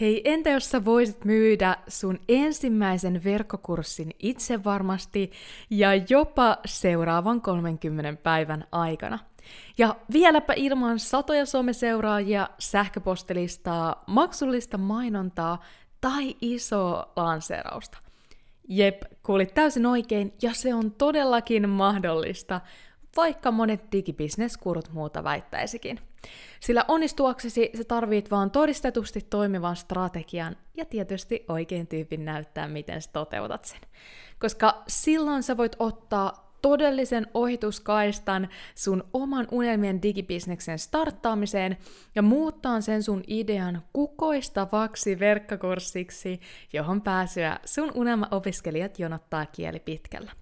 Hei, entä jos sä voisit myydä sun ensimmäisen verkkokurssin itse varmasti ja jopa seuraavan 30 päivän aikana? Ja vieläpä ilman satoja someseuraajia, sähköpostilistaa, maksullista mainontaa tai isoa lanseerausta. Jep, kuulit täysin oikein, ja se on todellakin mahdollista, vaikka monet digibisneskurut muuta väittäisikin. Sillä onnistuaksesi se tarvit vaan todistetusti toimivan strategian ja tietysti oikein tyypin näyttää, miten sä toteutat sen. Koska silloin sä voit ottaa todellisen ohituskaistan sun oman unelmien digibisneksen starttaamiseen ja muuttaa sen sun idean kukoistavaksi verkkokurssiksi, johon pääsyä sun unelma-opiskelijat jonottaa kieli pitkällä.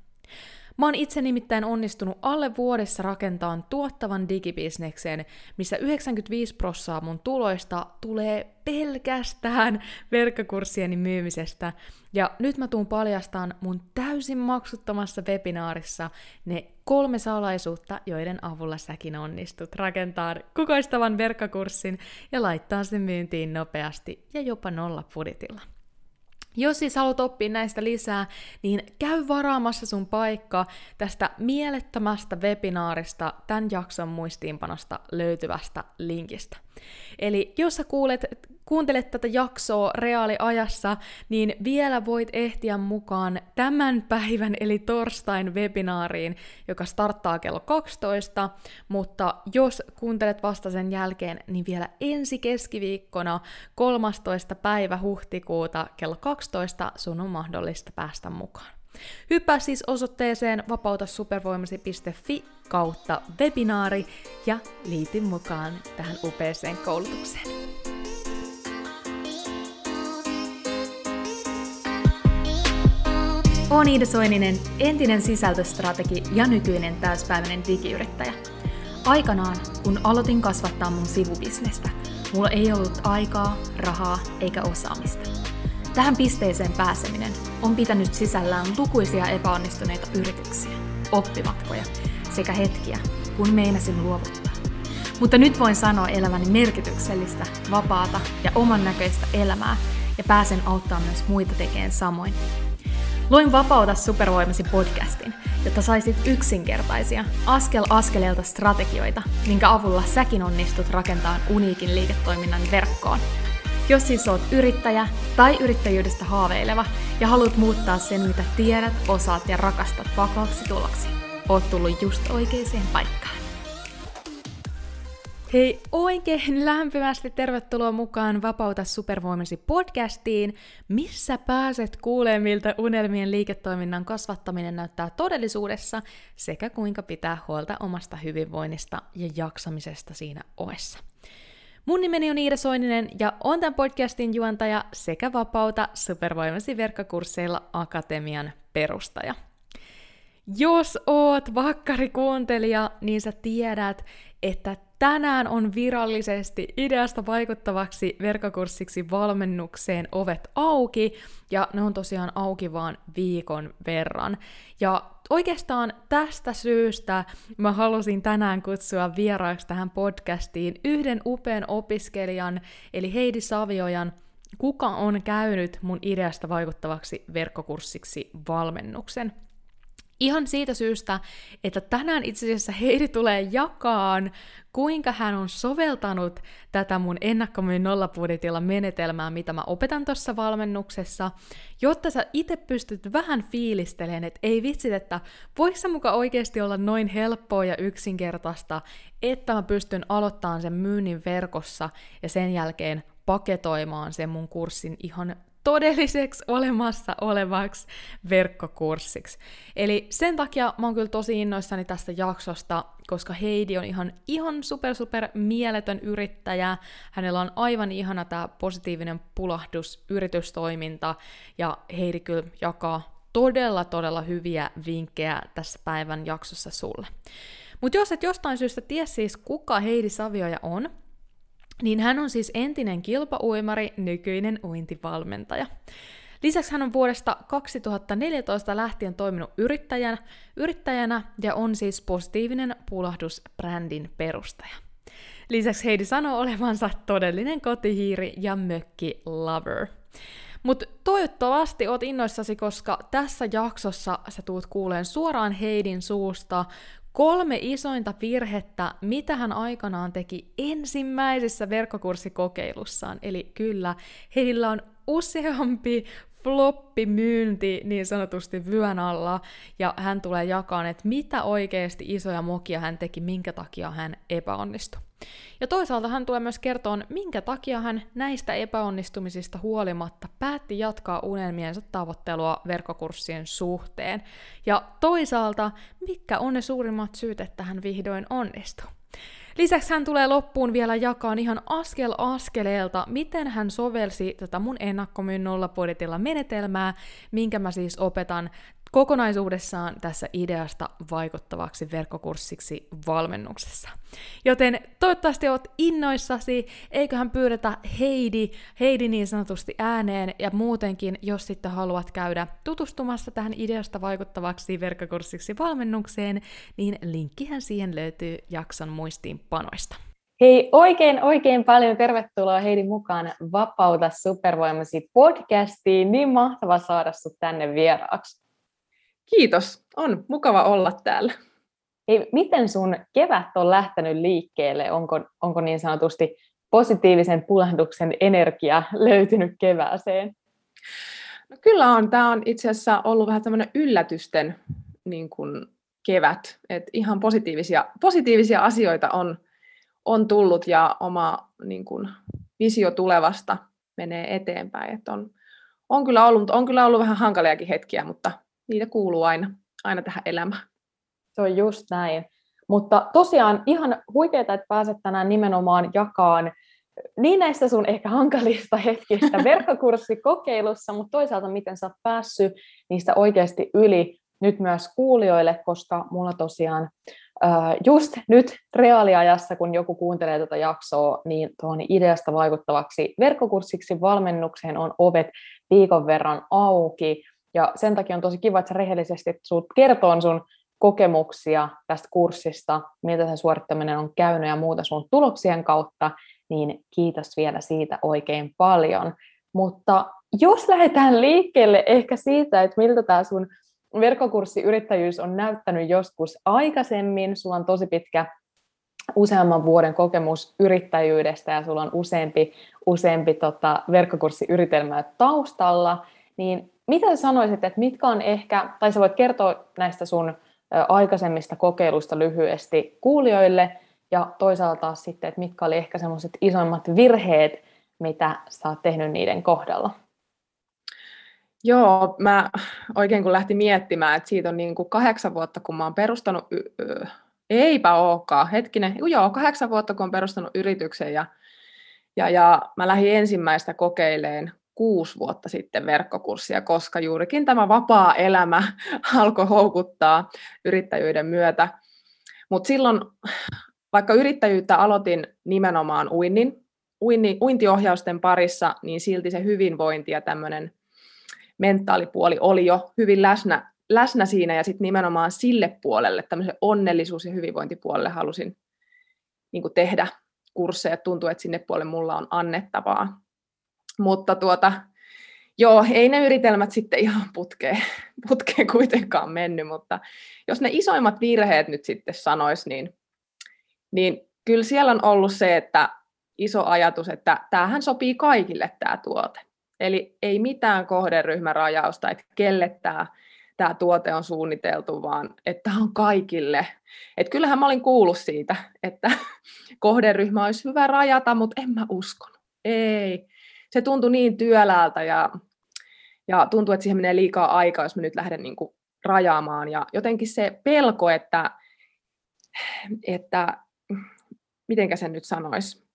Mä oon itse nimittäin onnistunut alle vuodessa rakentamaan tuottavan digibisneksen, missä 95 prossaa mun tuloista tulee pelkästään verkkokurssieni myymisestä. Ja nyt mä tuun paljastaan mun täysin maksuttomassa webinaarissa ne kolme salaisuutta, joiden avulla säkin onnistut rakentaa kukoistavan verkkokurssin ja laittaa sen myyntiin nopeasti ja jopa nolla budjetilla. Jos siis haluat oppia näistä lisää, niin käy varaamassa sun paikka tästä mielettömästä webinaarista tämän jakson muistiinpanosta löytyvästä linkistä. Eli jos sä kuulet kuuntelet tätä jaksoa reaaliajassa, niin vielä voit ehtiä mukaan tämän päivän eli torstain webinaariin, joka starttaa kello 12, mutta jos kuuntelet vasta sen jälkeen, niin vielä ensi keskiviikkona 13. päivä huhtikuuta kello 12 sun on mahdollista päästä mukaan. Hyppää siis osoitteeseen vapautasupervoimasi.fi kautta webinaari ja liity mukaan tähän upeeseen koulutukseen. Olen Iida Soininen, entinen sisältöstrategi ja nykyinen täyspäiväinen digiyrittäjä. Aikanaan, kun aloitin kasvattaa mun sivubisnestä, mulla ei ollut aikaa, rahaa eikä osaamista. Tähän pisteeseen pääseminen on pitänyt sisällään lukuisia epäonnistuneita yrityksiä, oppimatkoja sekä hetkiä, kun meinasin luovuttaa. Mutta nyt voin sanoa eläväni merkityksellistä, vapaata ja oman näköistä elämää ja pääsen auttaa myös muita tekemään samoin Luin Vapauta supervoimasi podcastin, jotta saisit yksinkertaisia, askel askeleelta strategioita, minkä avulla säkin onnistut rakentamaan uniikin liiketoiminnan verkkoon. Jos siis oot yrittäjä tai yrittäjyydestä haaveileva ja haluat muuttaa sen, mitä tiedät, osaat ja rakastat vakaaksi tuloksi, oot tullut just oikeaan paikkaan. Hei, oikein lämpimästi tervetuloa mukaan Vapauta supervoimasi podcastiin, missä pääset kuulemaan, miltä unelmien liiketoiminnan kasvattaminen näyttää todellisuudessa sekä kuinka pitää huolta omasta hyvinvoinnista ja jaksamisesta siinä oessa. Mun nimeni on Iida Soininen ja on tämän podcastin juontaja sekä Vapauta supervoimasi verkkokursseilla Akatemian perustaja. Jos oot vakkarikuuntelija, niin sä tiedät, että tänään on virallisesti ideasta vaikuttavaksi verkkokurssiksi valmennukseen ovet auki, ja ne on tosiaan auki vaan viikon verran. Ja oikeastaan tästä syystä mä halusin tänään kutsua vieraaksi tähän podcastiin yhden upean opiskelijan, eli Heidi Saviojan, kuka on käynyt mun ideasta vaikuttavaksi verkkokurssiksi valmennuksen. Ihan siitä syystä, että tänään itse asiassa Heidi tulee jakaan, kuinka hän on soveltanut tätä mun ennakkomyyn nollapudetilla menetelmää, mitä mä opetan tuossa valmennuksessa, jotta sä itse pystyt vähän fiilistelemään, että ei vitsit, että voiko se muka oikeasti olla noin helppoa ja yksinkertaista, että mä pystyn aloittamaan sen myynnin verkossa ja sen jälkeen paketoimaan sen mun kurssin ihan todelliseksi olemassa olevaksi verkkokurssiksi. Eli sen takia mä oon kyllä tosi innoissani tästä jaksosta, koska Heidi on ihan, ihan super super mieletön yrittäjä. Hänellä on aivan ihana tämä positiivinen pulahdus, yritystoiminta, ja Heidi kyllä jakaa todella todella hyviä vinkkejä tässä päivän jaksossa sulle. Mutta jos et jostain syystä tiedä siis kuka Heidi Savioja on, niin hän on siis entinen kilpauimari, nykyinen uintivalmentaja. Lisäksi hän on vuodesta 2014 lähtien toiminut yrittäjänä, yrittäjänä ja on siis positiivinen pulahdus brändin perustaja. Lisäksi Heidi sanoo olevansa todellinen kotihiiri ja mökki lover. Mutta toivottavasti oot innoissasi, koska tässä jaksossa sä tuut kuuleen suoraan Heidin suusta kolme isointa virhettä, mitä hän aikanaan teki ensimmäisessä verkkokurssikokeilussaan. Eli kyllä, heillä on useampi floppimyynti niin sanotusti vyön alla, ja hän tulee jakaan, että mitä oikeasti isoja mokia hän teki, minkä takia hän epäonnistui. Ja toisaalta hän tulee myös kertoa, minkä takia hän näistä epäonnistumisista huolimatta päätti jatkaa unelmiensa tavoittelua verkkokurssien suhteen. Ja toisaalta, mitkä on ne suurimmat syyt, että hän vihdoin onnistui. Lisäksi hän tulee loppuun vielä jakaa ihan askel askeleelta, miten hän sovelsi tätä mun ennakkomyyn nollapoditilla menetelmää, minkä mä siis opetan kokonaisuudessaan tässä ideasta vaikuttavaksi verkkokurssiksi valmennuksessa. Joten toivottavasti oot innoissasi, eiköhän pyydetä Heidi, Heidi niin sanotusti ääneen, ja muutenkin, jos sitten haluat käydä tutustumassa tähän ideasta vaikuttavaksi verkkokurssiksi valmennukseen, niin linkkihän siihen löytyy jakson muistiinpanoista. Hei, oikein oikein paljon tervetuloa Heidi mukaan Vapauta supervoimasi podcastiin. Niin mahtava saada sut tänne vieraaksi. Kiitos, on mukava olla täällä. Hei, miten sun kevät on lähtenyt liikkeelle? Onko, onko niin sanotusti positiivisen pulahduksen energia löytynyt kevääseen? No kyllä on. Tämä on itse asiassa ollut vähän tämmöinen yllätysten niin kuin kevät. Et ihan positiivisia, positiivisia asioita on, on tullut ja oma niin kuin, visio tulevasta menee eteenpäin. Et on, on, kyllä ollut, on kyllä ollut vähän hankaliakin hetkiä, mutta niitä kuuluu aina, aina tähän elämään. Se on just näin. Mutta tosiaan ihan huikeaa, että pääset tänään nimenomaan jakaan niin näistä sun ehkä hankalista hetkistä verkkokurssikokeilussa, mutta toisaalta miten sä oot päässyt niistä oikeasti yli nyt myös kuulijoille, koska mulla tosiaan just nyt reaaliajassa, kun joku kuuntelee tätä jaksoa, niin tuon ideasta vaikuttavaksi verkkokurssiksi valmennukseen on ovet viikon verran auki. Ja sen takia on tosi kiva, että sä rehellisesti sut kertoo sun kokemuksia tästä kurssista, miltä sen suorittaminen on käynyt ja muuta sun tuloksien kautta, niin kiitos vielä siitä oikein paljon. Mutta jos lähdetään liikkeelle ehkä siitä, että miltä tämä sun verkkokurssiyrittäjyys on näyttänyt joskus aikaisemmin, sulla on tosi pitkä useamman vuoden kokemus yrittäjyydestä ja sulla on useampi, useampi tota, verkkokurssiyritelmä taustalla, niin mitä sanoisit, että mitkä on ehkä, tai sä voit kertoa näistä sun aikaisemmista kokeiluista lyhyesti kuulijoille, ja toisaalta sitten, että mitkä oli ehkä semmoiset isoimmat virheet, mitä sä oot tehnyt niiden kohdalla? Joo, mä oikein kun lähti miettimään, että siitä on niin kuin kahdeksan vuotta, kun mä oon perustanut, y- eipä olekaan, hetkinen, joo, kahdeksan vuotta, kun oon perustanut yrityksen ja, ja, ja mä lähdin ensimmäistä kokeileen kuusi vuotta sitten verkkokurssia, koska juurikin tämä vapaa elämä alkoi houkuttaa yrittäjyyden myötä. Mutta silloin, vaikka yrittäjyyttä aloitin nimenomaan uinnin, uinni, uintiohjausten parissa, niin silti se hyvinvointi ja tämmöinen mentaalipuoli oli jo hyvin läsnä, läsnä siinä, ja sitten nimenomaan sille puolelle, tämmöisen onnellisuus- ja hyvinvointipuolelle halusin niin tehdä kursseja. Tuntuu, että sinne puolelle mulla on annettavaa. Mutta tuota, joo, ei ne yritelmät sitten ihan putkeen, putkeen kuitenkaan mennyt, mutta jos ne isoimmat virheet nyt sitten sanois, niin, niin kyllä siellä on ollut se, että iso ajatus, että tämähän sopii kaikille tämä tuote. Eli ei mitään kohderyhmärajausta, että kelle tämä, tämä tuote on suunniteltu, vaan että on kaikille. Et kyllähän mä olin kuullut siitä, että kohderyhmä olisi hyvä rajata, mutta en mä uskonut. Ei, se tuntui niin työläältä ja, ja tuntuu, että siihen menee liikaa aikaa, jos mä nyt lähden niin kuin rajaamaan. Ja jotenkin se pelko, että, että mitenkä sen nyt sanoisi,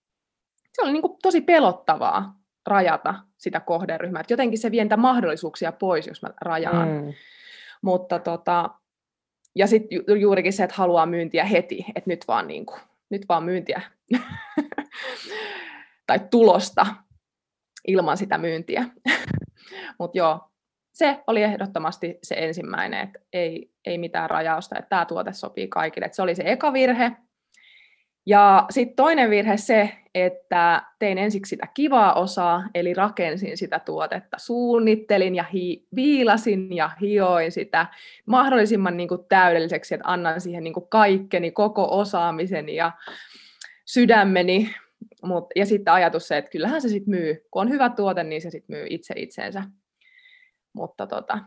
se oli niin kuin tosi pelottavaa rajata sitä kohderyhmää. Että jotenkin se vie mahdollisuuksia pois, jos mä rajaan. Mm. Mutta tota, ja sitten ju- juurikin se, että haluaa myyntiä heti, että nyt vaan, niin kuin, nyt vaan myyntiä tai tulosta ilman sitä myyntiä. Mutta joo, se oli ehdottomasti se ensimmäinen, että ei, ei mitään rajausta, että tämä tuote sopii kaikille. Et se oli se eka virhe. Ja sitten toinen virhe se, että tein ensiksi sitä kivaa osaa, eli rakensin sitä tuotetta, suunnittelin ja hi- viilasin ja hioin sitä mahdollisimman niin kuin täydelliseksi, että annan siihen niin kuin kaikkeni, koko osaamiseni ja sydämeni. Mut, ja sitten ajatus se, että kyllähän se sitten myy. Kun on hyvä tuote, niin se sitten myy itse itseensä. Mutta tota,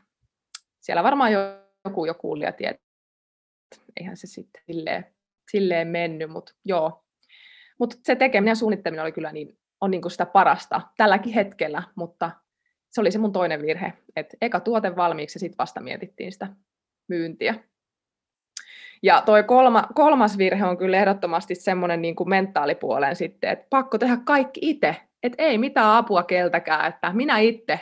siellä varmaan joku jo kuulija tietää, eihän se sitten silleen, silleen mennyt, mutta joo. Mutta se tekeminen ja suunnitteleminen oli kyllä niin, on niin sitä parasta tälläkin hetkellä, mutta se oli se mun toinen virhe, että eka tuote valmiiksi ja sitten vasta mietittiin sitä myyntiä. Ja toi kolma, kolmas virhe on kyllä ehdottomasti semmoinen niin kuin mentaalipuolen sitten, että pakko tehdä kaikki itse, että ei mitään apua keltäkään, että minä itse.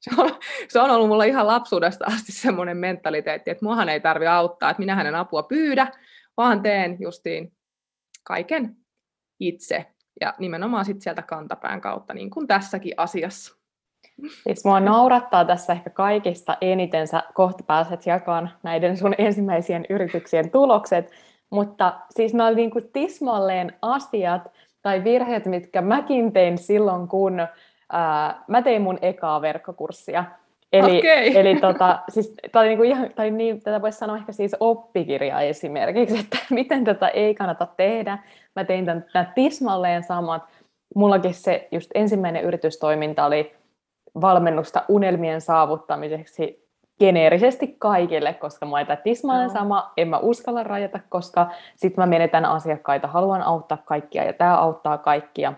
Se on, se on ollut mulla ihan lapsuudesta asti semmoinen mentaliteetti, että muahan ei tarvi auttaa, että minä hänen apua pyydä, vaan teen justiin kaiken itse ja nimenomaan sitten sieltä kantapään kautta, niin kuin tässäkin asiassa. Siis mua naurattaa tässä ehkä kaikista eniten, sä kohta pääset jakamaan näiden sun ensimmäisien yrityksien tulokset, mutta siis nämä oli niin kuin tismalleen asiat tai virheet, mitkä mäkin tein silloin, kun ää, mä tein mun ekaa verkkokurssia. Eli, okay. eli tota, siis, oli niinku ihan, tai niin, tätä voisi sanoa ehkä siis oppikirja esimerkiksi, että miten tätä ei kannata tehdä. Mä tein tämän, tämän tismalleen samat. Mullakin se just ensimmäinen yritystoiminta oli valmennusta unelmien saavuttamiseksi geneerisesti kaikille, koska mä oon tismalleen sama, en mä uskalla rajata, koska sitten mä menetän asiakkaita, haluan auttaa kaikkia ja tämä auttaa kaikkia.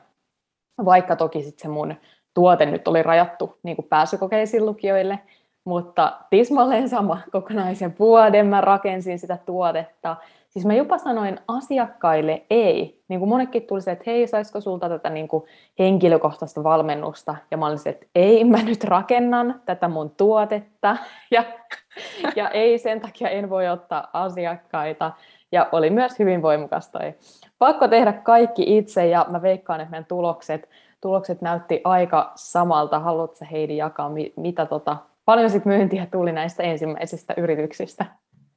Vaikka toki sitten se mun tuote nyt oli rajattu niin kuin pääsykokeisiin lukijoille, mutta tismalleen sama kokonaisen vuoden mä rakensin sitä tuotetta. Siis mä jopa sanoin asiakkaille ei. Niin kuin monekin tuli se, että hei, saisiko sulta tätä niin kuin henkilökohtaista valmennusta? Ja mä olin se, että ei, mä nyt rakennan tätä mun tuotetta. Ja, ja ei, sen takia en voi ottaa asiakkaita. Ja oli myös hyvin voimakas toi. Pakko tehdä kaikki itse ja mä veikkaan, että meidän tulokset tulokset näytti aika samalta. Haluatko Heidi jakaa, mitä tota, paljon sit myyntiä tuli näistä ensimmäisistä yrityksistä?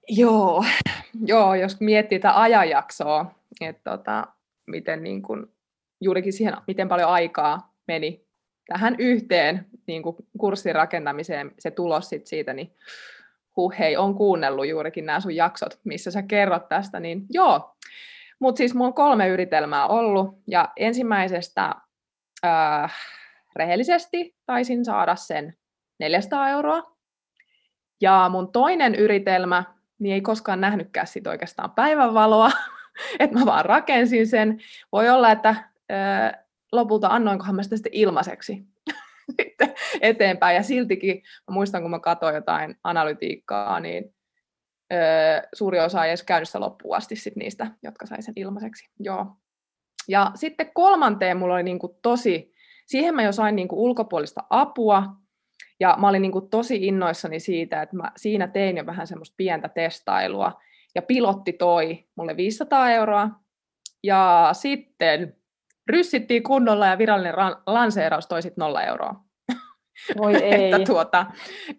Joo, joo jos miettii tätä ajanjaksoa, että tota, miten niin kun, juurikin siihen, miten paljon aikaa meni tähän yhteen niin kuin kurssin rakentamiseen, se tulos sit siitä, niin huh, hei, on kuunnellut juurikin nämä sun jaksot, missä sä kerrot tästä, niin joo. Mutta siis mulla on kolme yritelmää ollut, ja ensimmäisestä äh, rehellisesti taisin saada sen 400 euroa. Ja mun toinen yritelmä, niin ei koskaan nähnytkään sit oikeastaan päivänvaloa, että mä vaan rakensin sen. Voi olla, että äh, lopulta annoinkohan mä sitä sitten ilmaiseksi sitten eteenpäin. Ja siltikin, mä muistan kun mä katsoin jotain analytiikkaa, niin ö, suuri osa ei edes käynyt sitä loppuun asti sit niistä, jotka sai sen ilmaiseksi. Joo. Ja sitten kolmanteen mulla oli niin kuin tosi, siihen mä jo sain niin kuin ulkopuolista apua, ja mä olin niin kuin tosi innoissani siitä, että mä siinä tein jo vähän semmoista pientä testailua, ja pilotti toi mulle 500 euroa, ja sitten ryssittiin kunnolla ja virallinen ran- lanseeraus toi sitten nolla euroa. Voi ei. että, tuota,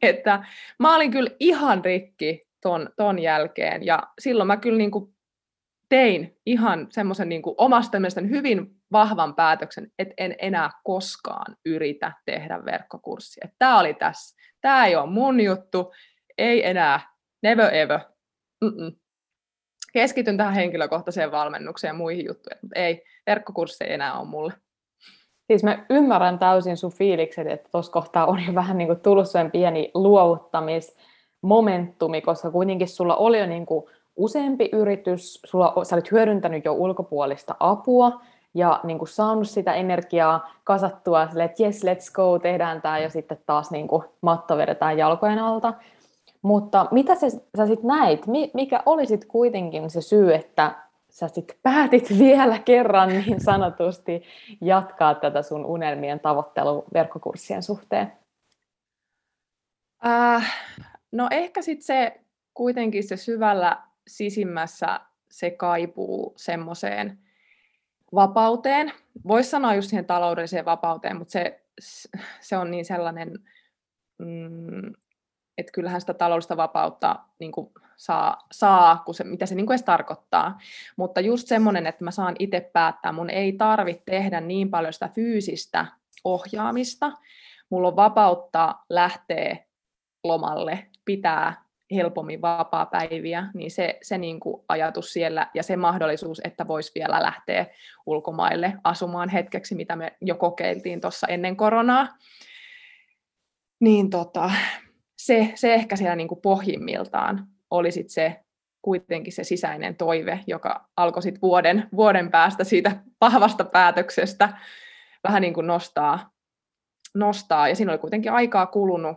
että mä olin kyllä ihan rikki ton, ton jälkeen ja silloin mä kyllä niin kuin tein ihan semmoisen niin omasta hyvin vahvan päätöksen, että en enää koskaan yritä tehdä verkkokurssia. Tämä oli tässä. Tämä ei ole mun juttu. Ei enää. Never ever. Mm-mm. Keskityn tähän henkilökohtaiseen valmennukseen ja muihin juttuihin, mutta ei, verkkokurssi ei enää ole mulle. Siis mä ymmärrän täysin sun fiilikset, että tuossa kohtaa on jo vähän niin kuin tullut sen pieni luovuttamismomentumi, koska kuitenkin sulla oli jo niin kuin useampi yritys, sulla, sä olit hyödyntänyt jo ulkopuolista apua ja niin kuin saanut sitä energiaa kasattua sille, että yes, let's go, tehdään tämä ja sitten taas niin kuin matto vedetään jalkojen alta. Mutta mitä sä, sä sitten näit? Mikä oli sitten kuitenkin se syy, että sä sitten päätit vielä kerran niin sanotusti jatkaa tätä sun unelmien tavoittelu verkkokurssien suhteen? Äh, no ehkä sitten se kuitenkin se syvällä sisimmässä se kaipuu semmoiseen vapauteen. Voisi sanoa just siihen taloudelliseen vapauteen, mutta se, se on niin sellainen mm, että kyllähän sitä taloudellista vapautta niin kuin saa, saa kun se, mitä se niin kuin edes tarkoittaa. Mutta just semmoinen, että mä saan itse päättää, mun ei tarvitse tehdä niin paljon sitä fyysistä ohjaamista. Mulla on vapautta lähteä lomalle, pitää helpommin vapaa-päiviä, niin se, se niin kuin ajatus siellä ja se mahdollisuus, että voisi vielä lähteä ulkomaille asumaan hetkeksi, mitä me jo kokeiltiin tuossa ennen koronaa, niin tota, se, se ehkä siellä niin kuin pohjimmiltaan oli sit se kuitenkin se sisäinen toive, joka alkoi sit vuoden, vuoden päästä siitä vahvasta päätöksestä vähän niin kuin nostaa, nostaa. Ja siinä oli kuitenkin aikaa kulunut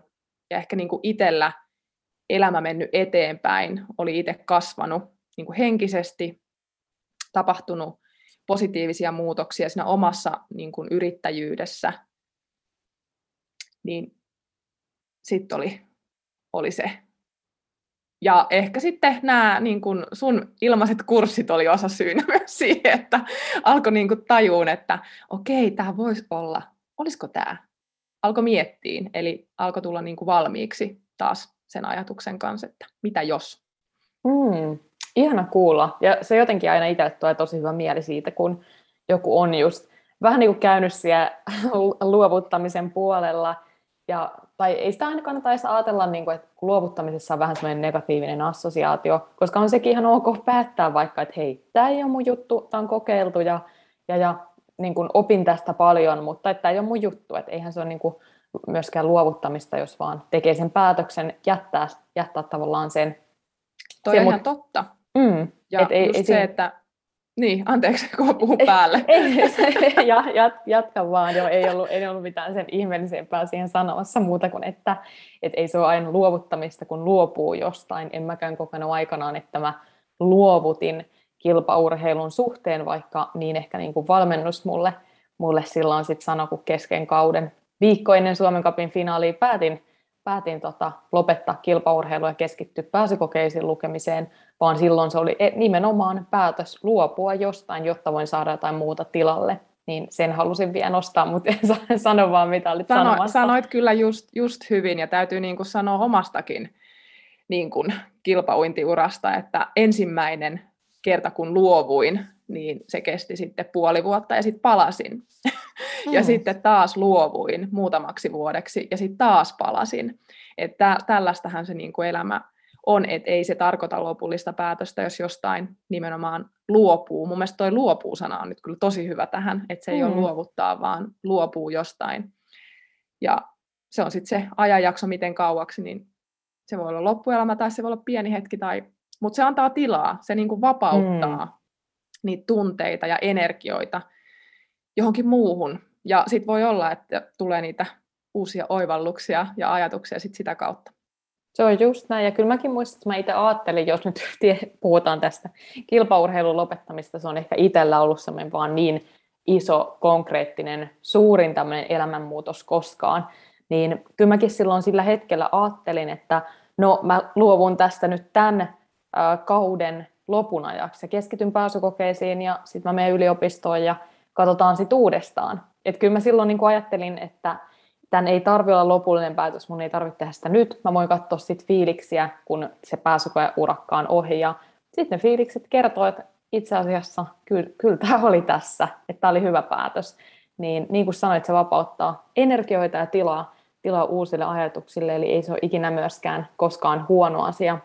ja ehkä niin kuin itsellä elämä mennyt eteenpäin, oli itse kasvanut niin kuin henkisesti, tapahtunut positiivisia muutoksia siinä omassa niin kuin yrittäjyydessä, niin sitten oli, oli se. Ja ehkä sitten nämä niin kun sun ilmaiset kurssit oli osa syynä myös siihen, että alkoi niin tajuun, että okei, tämä voisi olla, olisiko tämä? Alkoi miettiin, eli alkoi tulla niin valmiiksi taas sen ajatuksen kanssa, että mitä jos? Mm, ihana kuulla. Ja se jotenkin aina itselle tulee tosi hyvä mieli siitä, kun joku on just vähän niin kuin käynyt siellä luovuttamisen puolella, ja, tai ei sitä aina kannata edes ajatella, niin kuin, että luovuttamisessa on vähän semmoinen negatiivinen assosiaatio, koska on sekin ihan ok päättää vaikka, että hei, tämä ei ole mun juttu, tämä on kokeiltu ja, ja, ja niin kuin opin tästä paljon, mutta tämä ei ole mun juttu, että eihän se ole niin kuin myöskään luovuttamista, jos vaan tekee sen päätöksen, jättää, jättää tavallaan sen. Toi on ihan totta. Mm, ja et ei, just ei, se, että niin, anteeksi, kun puhun päälle. Ei, ei ja, jat, jatka vaan, joo, ei ollut, ei ollut mitään sen ihmeellisempää siihen sanomassa muuta kuin, että et ei se ole aina luovuttamista, kun luopuu jostain. En mäkään kokenut aikanaan, että mä luovutin kilpaurheilun suhteen, vaikka niin ehkä niin kuin valmennus mulle, mulle silloin sitten sanoi, kun kesken kauden viikko ennen Suomen Cupin finaalia päätin, päätin tota, lopettaa kilpaurheilua ja keskittyä pääsykokeisiin lukemiseen, vaan silloin se oli e, nimenomaan päätös luopua jostain, jotta voin saada jotain muuta tilalle. Niin sen halusin vielä nostaa, mutta en sano vaan mitä olit Sano, sanomassa. Sanoit kyllä just, just hyvin ja täytyy niin kuin sanoa omastakin niin kuin kilpauintiurasta, että ensimmäinen kerta kun luovuin, niin se kesti sitten puoli vuotta ja sitten palasin. Mm. ja sitten taas luovuin muutamaksi vuodeksi ja sitten taas palasin. Että tällaistahan se niin kuin elämä on, että ei se tarkoita lopullista päätöstä, jos jostain nimenomaan luopuu. Mun mielestä toi luopuu-sana on nyt kyllä tosi hyvä tähän, että se ei mm. ole luovuttaa, vaan luopuu jostain. Ja se on sitten se ajanjakso, miten kauaksi, niin se voi olla loppuelämä tai se voi olla pieni hetki, tai... mutta se antaa tilaa, se niin kuin vapauttaa mm. Niitä tunteita ja energioita johonkin muuhun. Ja sitten voi olla, että tulee niitä uusia oivalluksia ja ajatuksia sit sitä kautta. Se on just näin, ja kyllä mäkin muistan, että mä itse ajattelin, jos nyt puhutaan tästä kilpaurheilun lopettamista, se on ehkä itsellä ollut semmoinen vaan niin iso, konkreettinen, suurin tämmöinen elämänmuutos koskaan, niin kyllä mäkin silloin sillä hetkellä ajattelin, että no mä luovun tästä nyt tämän kauden lopun ajaksi ja keskityn pääsykokeisiin ja sitten mä menen yliopistoon ja katsotaan sitten uudestaan. Että kyllä mä silloin niin ajattelin, että tämän ei tarvi olla lopullinen päätös, mun ei tarvitse tehdä sitä nyt. Mä voin katsoa sitten fiiliksiä, kun se pääsykoe urakka on ohi. Ja sitten ne fiilikset kertoo, että itse asiassa kyllä, kyllä tämä oli tässä, että tämä oli hyvä päätös. Niin, niin kuin sanoit, se vapauttaa energioita ja tilaa, tilaa uusille ajatuksille, eli ei se ole ikinä myöskään koskaan huono asia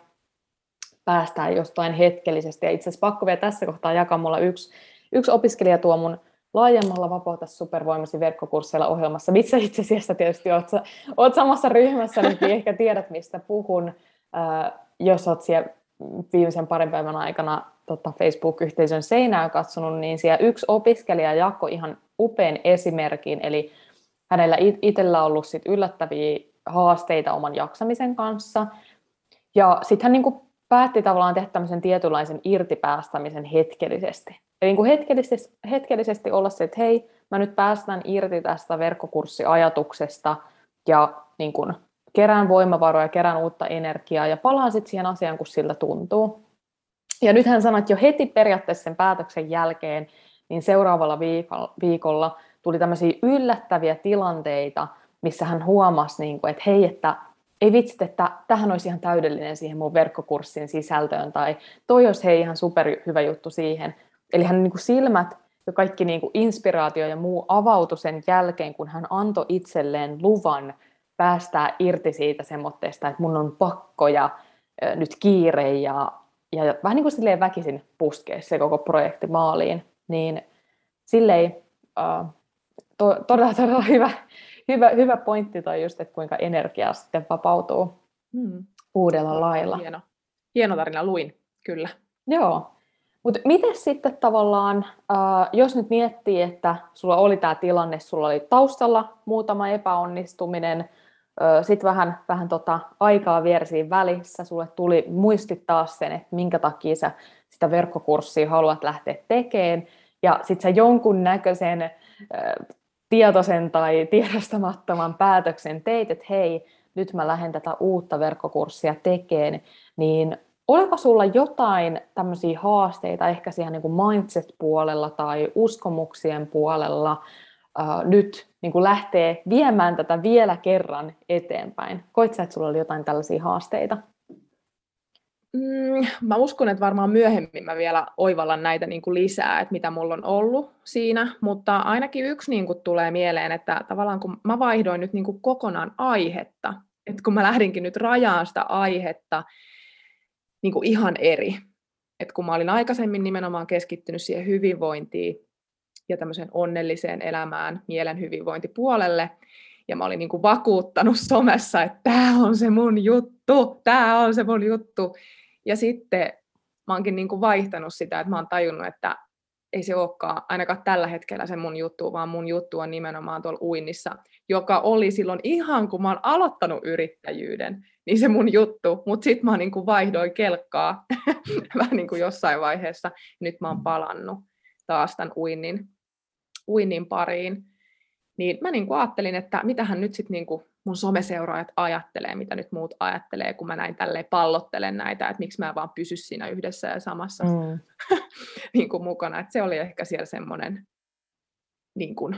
päästään jostain hetkellisesti. Ja itse asiassa pakko vielä tässä kohtaa jakaa, mulla yksi, yksi opiskelija tuo mun laajemmalla Vapauta supervoimasi verkkokursseilla ohjelmassa, missä itse asiassa tietysti olet, olet samassa ryhmässä, niin ehkä tiedät, mistä puhun. Äh, jos olet siellä viimeisen parin päivän aikana tota Facebook-yhteisön seinää katsonut, niin siellä yksi opiskelija jakoi ihan upean esimerkin, eli hänellä itsellä ollut sit yllättäviä haasteita oman jaksamisen kanssa, ja sitten hän niin päätti tavallaan tehdä tämmöisen tietynlaisen irtipäästämisen hetkellisesti. Eli niin kuin hetkellisesti, hetkellisesti olla se, että hei, mä nyt päästän irti tästä verkkokurssiajatuksesta ja niin kuin kerään voimavaroja, kerään uutta energiaa ja palaan sitten siihen asiaan, kun siltä tuntuu. Ja nyt hän sanoi, että jo heti periaatteessa sen päätöksen jälkeen, niin seuraavalla viikolla tuli tämmöisiä yllättäviä tilanteita, missä hän huomasi, niin kuin, että hei, että ei vitsit, että tähän olisi ihan täydellinen siihen mun verkkokurssin sisältöön, tai toi olisi hei ihan super hyvä juttu siihen. Eli hän niin kuin silmät ja kaikki niin kuin inspiraatio ja muu avautui sen jälkeen, kun hän antoi itselleen luvan päästää irti siitä semmoitteesta, että mun on pakko ja nyt kiire ja, ja vähän niin kuin silleen väkisin puskee se koko projekti maaliin, niin silleen uh, to, todella, todella hyvä, hyvä, hyvä pointti toi just, että kuinka energia sitten vapautuu hmm. uudella lailla. Hieno. Hieno tarina, luin, kyllä. Joo. Mutta miten sitten tavallaan, äh, jos nyt miettii, että sulla oli tämä tilanne, sulla oli taustalla muutama epäonnistuminen, äh, sitten vähän, vähän tota aikaa viersiin välissä, sulle tuli muistittaa sen, että minkä takia sä sitä verkkokurssia haluat lähteä tekemään, ja sitten sä jonkun näköisen äh, tietoisen tai tiedostamattoman päätöksen teit, että hei, nyt mä lähden tätä uutta verkkokurssia tekemään, niin oliko sulla jotain tämmöisiä haasteita ehkä siihen niin kuin mindset-puolella tai uskomuksien puolella äh, nyt niin kuin lähtee viemään tätä vielä kerran eteenpäin? Koit sä, että sulla oli jotain tällaisia haasteita? Mm, mä uskon, että varmaan myöhemmin mä vielä oivallan näitä niin kuin lisää, että mitä mulla on ollut siinä, mutta ainakin yksi niin kuin tulee mieleen, että tavallaan kun mä vaihdoin nyt niin kuin kokonaan aihetta, että kun mä lähdinkin nyt rajaan sitä aihetta niin kuin ihan eri, että kun mä olin aikaisemmin nimenomaan keskittynyt siihen hyvinvointiin ja tämmöiseen onnelliseen elämään, mielen hyvinvointipuolelle, ja mä olin niin kuin vakuuttanut somessa, että tämä on se mun juttu, tämä on se mun juttu, ja sitten mä oonkin niin kuin vaihtanut sitä, että mä oon tajunnut, että ei se olekaan ainakaan tällä hetkellä se mun juttu, vaan mun juttu on nimenomaan tuolla uinnissa, joka oli silloin ihan kun mä oon aloittanut yrittäjyyden, niin se mun juttu, mutta sitten mä niin kuin vaihdoin kelkkaa vähän niin kuin jossain vaiheessa, nyt mä oon palannut taas tämän uinnin, uinnin pariin. Niin mä niin kuin ajattelin, että mitähän nyt sitten niin kuin mun someseuraajat ajattelee, mitä nyt muut ajattelee, kun mä näin tälleen pallottelen näitä, että miksi mä vaan pysy siinä yhdessä ja samassa mm. niin kuin mukana. Että se oli ehkä siellä semmoinen niin kuin,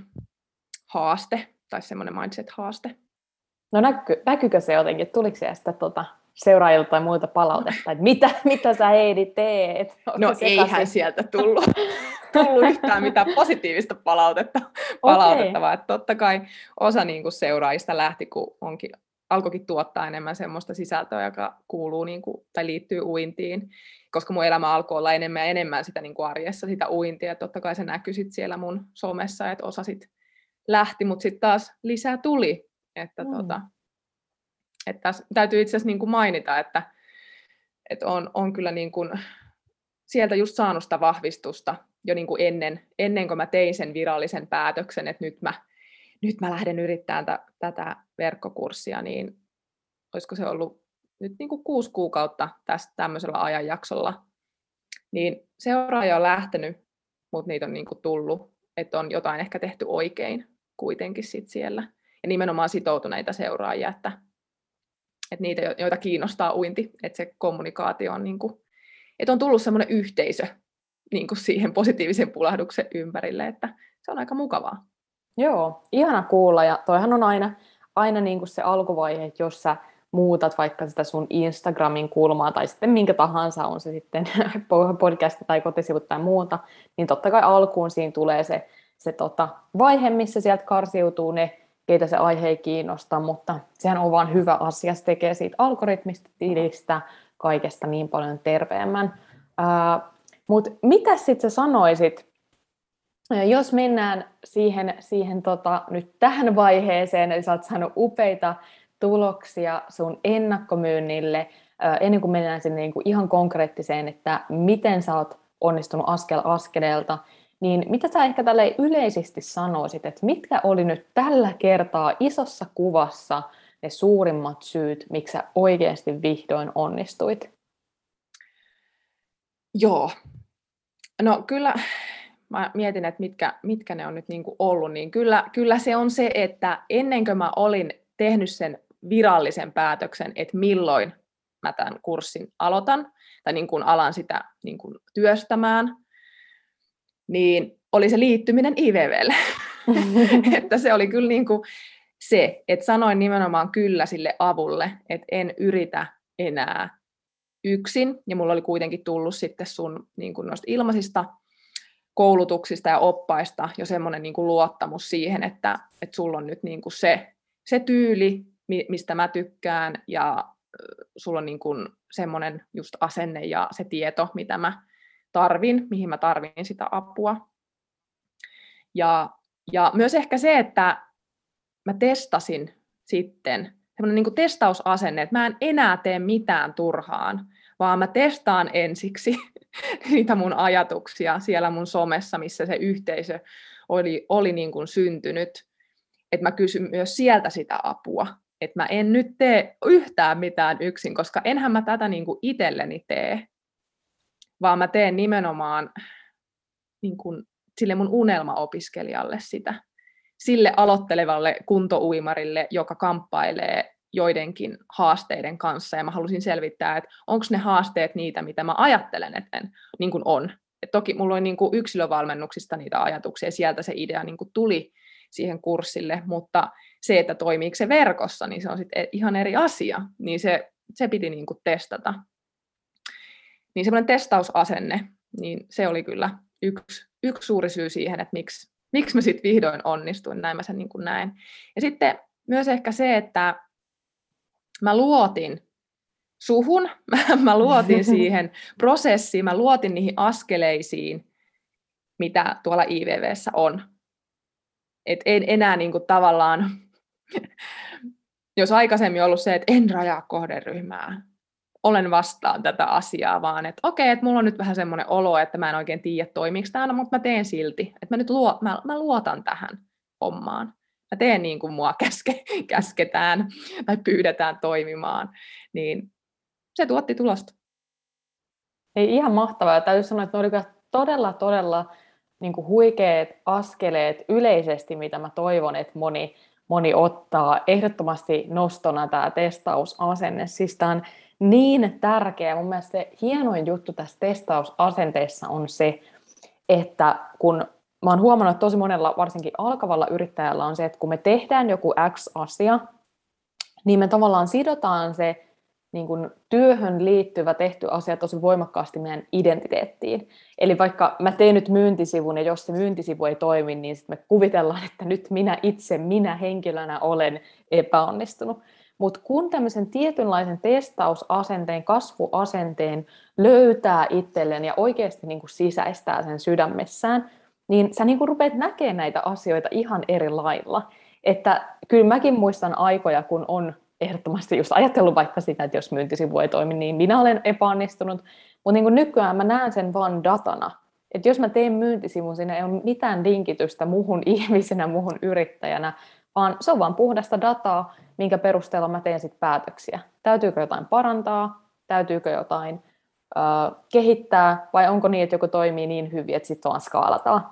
haaste tai semmoinen mindset-haaste. No näky, näkyykö se jotenkin, tuliko se sitä tuota, seuraajilta tai muilta palautetta, että mitä, mitä sä Heidi teet? Onko no eihän sieltä tullut, tullut yhtään mitään positiivista palautetta, palautettavaa. Että totta kai osa niin kuin seuraajista lähti, kun onkin, alkoikin tuottaa enemmän semmoista sisältöä, joka kuuluu niin kuin, tai liittyy uintiin, koska mun elämä alkoi olla enemmän ja enemmän sitä niin kuin arjessa sitä uintia. Totta kai se näkyi sit siellä mun somessa, että osa sit lähti, mutta sitten taas lisää tuli. Että mm. tota, että täytyy itse asiassa niin kuin mainita, että, että on, on kyllä niin kuin sieltä just saanut sitä vahvistusta jo niin kuin ennen, ennen kuin mä tein sen virallisen päätöksen, että nyt mä, nyt mä lähden yrittämään t- tätä verkkokurssia, niin olisiko se ollut nyt niin kuin kuusi kuukautta tästä tämmöisellä ajanjaksolla, niin seuraaja on lähtenyt, mutta niitä on niin kuin tullut, että on jotain ehkä tehty oikein kuitenkin sit siellä. Ja nimenomaan sitoutuneita seuraajia, että, että niitä, joita kiinnostaa uinti, että se kommunikaatio on, niin kuin, että on tullut semmoinen yhteisö niin kuin siihen positiivisen pulahduksen ympärille, että se on aika mukavaa. Joo, ihana kuulla ja toihan on aina, aina niin kuin se alkuvaihe, että jos sä muutat vaikka sitä sun Instagramin kulmaa tai sitten minkä tahansa on se sitten podcast tai kotisivut tai muuta, niin totta kai alkuun siinä tulee se, se tota vaihe, missä sieltä karsiutuu ne keitä se aihe ei kiinnosta, mutta sehän on vaan hyvä asia, se tekee siitä algoritmista, tilistä, kaikesta niin paljon terveemmän. Uh, mutta mitä sitten sä sanoisit, jos mennään siihen, siihen tota, nyt tähän vaiheeseen, eli sä oot saanut upeita tuloksia sun ennakkomyynnille, ennen kuin mennään sinne niin kuin ihan konkreettiseen, että miten sä oot onnistunut askel askeleelta, niin mitä sä ehkä tälle yleisesti sanoisit, että mitkä oli nyt tällä kertaa isossa kuvassa ne suurimmat syyt, miksi sä oikeasti vihdoin onnistuit? Joo. No kyllä, mä mietin, että mitkä, mitkä ne on nyt niin kuin ollut, niin kyllä, kyllä se on se, että ennen kuin mä olin tehnyt sen virallisen päätöksen, että milloin mä tämän kurssin aloitan, tai niin kuin alan sitä niin kuin työstämään, niin oli se liittyminen IVVlle. että se oli kyllä niin kuin, se, että sanoin nimenomaan kyllä sille avulle, että en yritä enää yksin, ja mulla oli kuitenkin tullut sitten sun niin kuin noista ilmaisista koulutuksista ja oppaista jo semmoinen niin kuin luottamus siihen, että, että sulla on nyt niin kuin se, se tyyli, mistä mä tykkään, ja sulla on niin kuin semmoinen just asenne ja se tieto, mitä mä tarvin, mihin mä tarvin sitä apua. Ja, ja myös ehkä se, että mä testasin sitten, semmoinen niin testausasenne, että mä en enää tee mitään turhaan, vaan mä testaan ensiksi niitä mun ajatuksia siellä mun somessa, missä se yhteisö oli, oli niin kuin syntynyt. Että mä kysyn myös sieltä sitä apua. Että mä en nyt tee yhtään mitään yksin, koska enhän mä tätä niin kuin itselleni tee, vaan mä teen nimenomaan niin kuin sille mun unelmaopiskelijalle sitä. Sille aloittelevalle kuntouimarille, joka kamppailee joidenkin haasteiden kanssa, ja mä halusin selvittää, että onko ne haasteet niitä, mitä mä ajattelen, että en, niin on. Et toki mulla oli niin yksilövalmennuksista niitä ajatuksia, ja sieltä se idea niin tuli siihen kurssille, mutta se, että toimiiko se verkossa, niin se on sitten ihan eri asia, niin se, se piti niin testata. Niin semmoinen testausasenne, niin se oli kyllä yksi, yksi suuri syy siihen, että miksi, miksi mä sitten vihdoin onnistuin, näin mä sen niin kuin näin. Ja sitten myös ehkä se, että mä luotin suhun, mä, mä luotin siihen prosessiin, mä luotin niihin askeleisiin, mitä tuolla IVVssä on. Et en enää niin kuin tavallaan, jos aikaisemmin ollut se, että en rajaa kohderyhmää, olen vastaan tätä asiaa, vaan että okei, että mulla on nyt vähän semmoinen olo, että mä en oikein tiedä toimiiko tämä, mutta mä teen silti. Että mä nyt luo, mä, mä luotan tähän hommaan mä teen niin kuin mua käske, käsketään tai pyydetään toimimaan, niin se tuotti tulosta. Ei ihan mahtavaa. Täytyy sanoa, että ne olivat todella, todella niin kuin huikeat askeleet yleisesti, mitä mä toivon, että moni, moni ottaa. Ehdottomasti nostona tämä testausasenne. Siis tämä on niin tärkeä. Mun mielestä se hienoin juttu tässä testausasenteessa on se, että kun mä oon huomannut, että tosi monella, varsinkin alkavalla yrittäjällä on se, että kun me tehdään joku X-asia, niin me tavallaan sidotaan se niin kuin työhön liittyvä tehty asia tosi voimakkaasti meidän identiteettiin. Eli vaikka mä teen nyt myyntisivun ja jos se myyntisivu ei toimi, niin sitten me kuvitellaan, että nyt minä itse, minä henkilönä olen epäonnistunut. Mutta kun tämmöisen tietynlaisen testausasenteen, kasvuasenteen löytää itselleen ja oikeasti niin kuin sisäistää sen sydämessään, niin sä niin kuin rupeat näkemään näitä asioita ihan eri lailla. Että kyllä mäkin muistan aikoja, kun on ehdottomasti just ajatellut vaikka sitä, että jos myyntisivu ei toimi, niin minä olen epäonnistunut. Mutta niin nykyään mä näen sen vaan datana. Että jos mä teen myyntisivun, siinä ei ole mitään linkitystä muuhun ihmisenä, muuhun yrittäjänä, vaan se on vaan puhdasta dataa, minkä perusteella mä teen sitten päätöksiä. Täytyykö jotain parantaa, täytyykö jotain ö, kehittää, vai onko niin, että joku toimii niin hyvin, että sitten vaan skaalataan.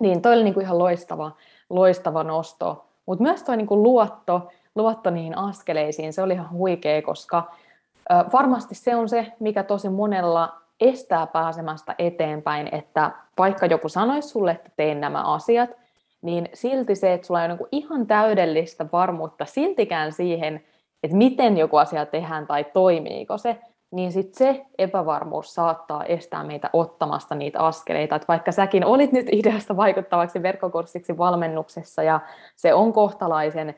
Niin toi oli niinku ihan loistava, loistava nosto. Mutta myös toi niinku luotto, luotto niihin askeleisiin, se oli ihan huikea, koska ö, varmasti se on se, mikä tosi monella estää pääsemästä eteenpäin, että vaikka joku sanoisi sulle, että teen nämä asiat, niin silti se, että sulla ei ole niinku ihan täydellistä varmuutta siltikään siihen, että miten joku asia tehdään tai toimiiko se, niin sit se epävarmuus saattaa estää meitä ottamasta niitä askeleita. Että vaikka säkin olit nyt ideasta vaikuttavaksi verkkokurssiksi valmennuksessa ja se on kohtalaisen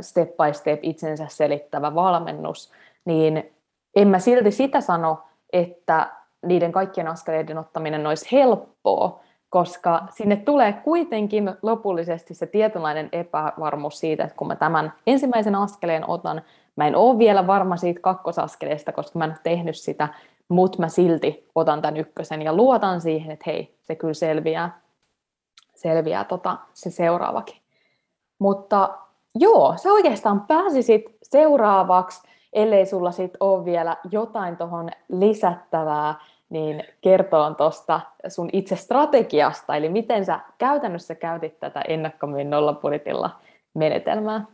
step by step itsensä selittävä valmennus, niin en mä silti sitä sano, että niiden kaikkien askeleiden ottaminen olisi helppoa, koska sinne tulee kuitenkin lopullisesti se tietynlainen epävarmuus siitä, että kun mä tämän ensimmäisen askeleen otan, Mä en ole vielä varma siitä kakkosaskeleesta, koska mä en ole tehnyt sitä, mutta mä silti otan tämän ykkösen ja luotan siihen, että hei, se kyllä selviää, selviää tota, se seuraavakin. Mutta joo, sä oikeastaan pääsisit seuraavaksi, ellei sulla sit ole vielä jotain tuohon lisättävää, niin kertoo tuosta sun itse strategiasta, eli miten sä käytännössä käytit tätä ennakkomyyn nollapuditilla menetelmää.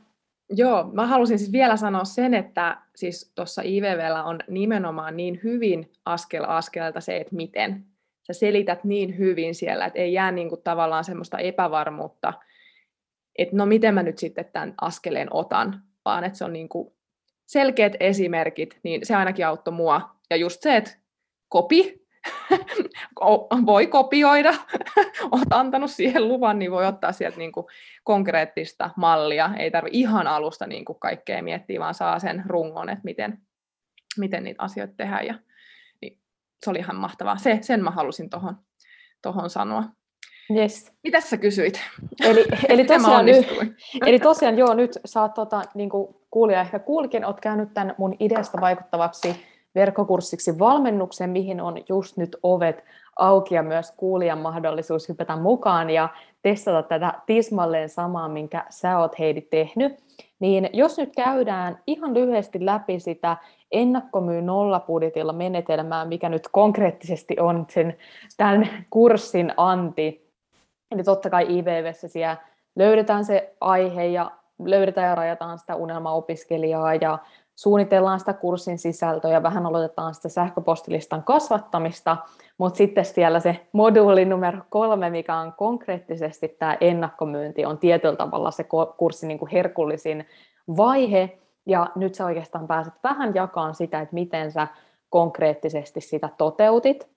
Joo, mä halusin siis vielä sanoa sen, että siis tuossa IVVllä on nimenomaan niin hyvin askel askeleelta se, että miten. Sä selität niin hyvin siellä, että ei jää niinku tavallaan semmoista epävarmuutta, että no miten mä nyt sitten tämän askeleen otan, vaan että se on niin kuin selkeät esimerkit, niin se ainakin auttoi mua. Ja just se, että kopi, voi kopioida, olet antanut siihen luvan, niin voi ottaa sieltä niin kuin konkreettista mallia. Ei tarvitse ihan alusta niin kuin kaikkea miettiä, vaan saa sen rungon, että miten, miten niitä asioita tehdään. Ja, niin se oli ihan mahtavaa. Se, sen mä halusin tuohon tohon sanoa. Yes. Mitä sä kysyit? Eli, eli, tosiaan, nyt, eli tosiaan joo, nyt sä oot tota, niin kuulija ehkä kuulikin, oot käynyt tämän mun ideasta vaikuttavaksi verkkokurssiksi valmennuksen, mihin on just nyt ovet auki ja myös kuulijan mahdollisuus hypätä mukaan ja testata tätä tismalleen samaa, minkä sä oot Heidi tehnyt. Niin jos nyt käydään ihan lyhyesti läpi sitä ennakkomyy nollapudjetilla menetelmää, mikä nyt konkreettisesti on sen tämän kurssin anti. Eli totta kai IVVssä siellä löydetään se aihe ja löydetään ja rajataan sitä unelmaopiskelijaa ja suunnitellaan sitä kurssin sisältöä ja vähän aloitetaan sitä sähköpostilistan kasvattamista, mutta sitten siellä se moduuli numero kolme, mikä on konkreettisesti tämä ennakkomyynti, on tietyllä tavalla se kurssin niin kuin herkullisin vaihe, ja nyt sä oikeastaan pääset vähän jakamaan sitä, että miten sä konkreettisesti sitä toteutit.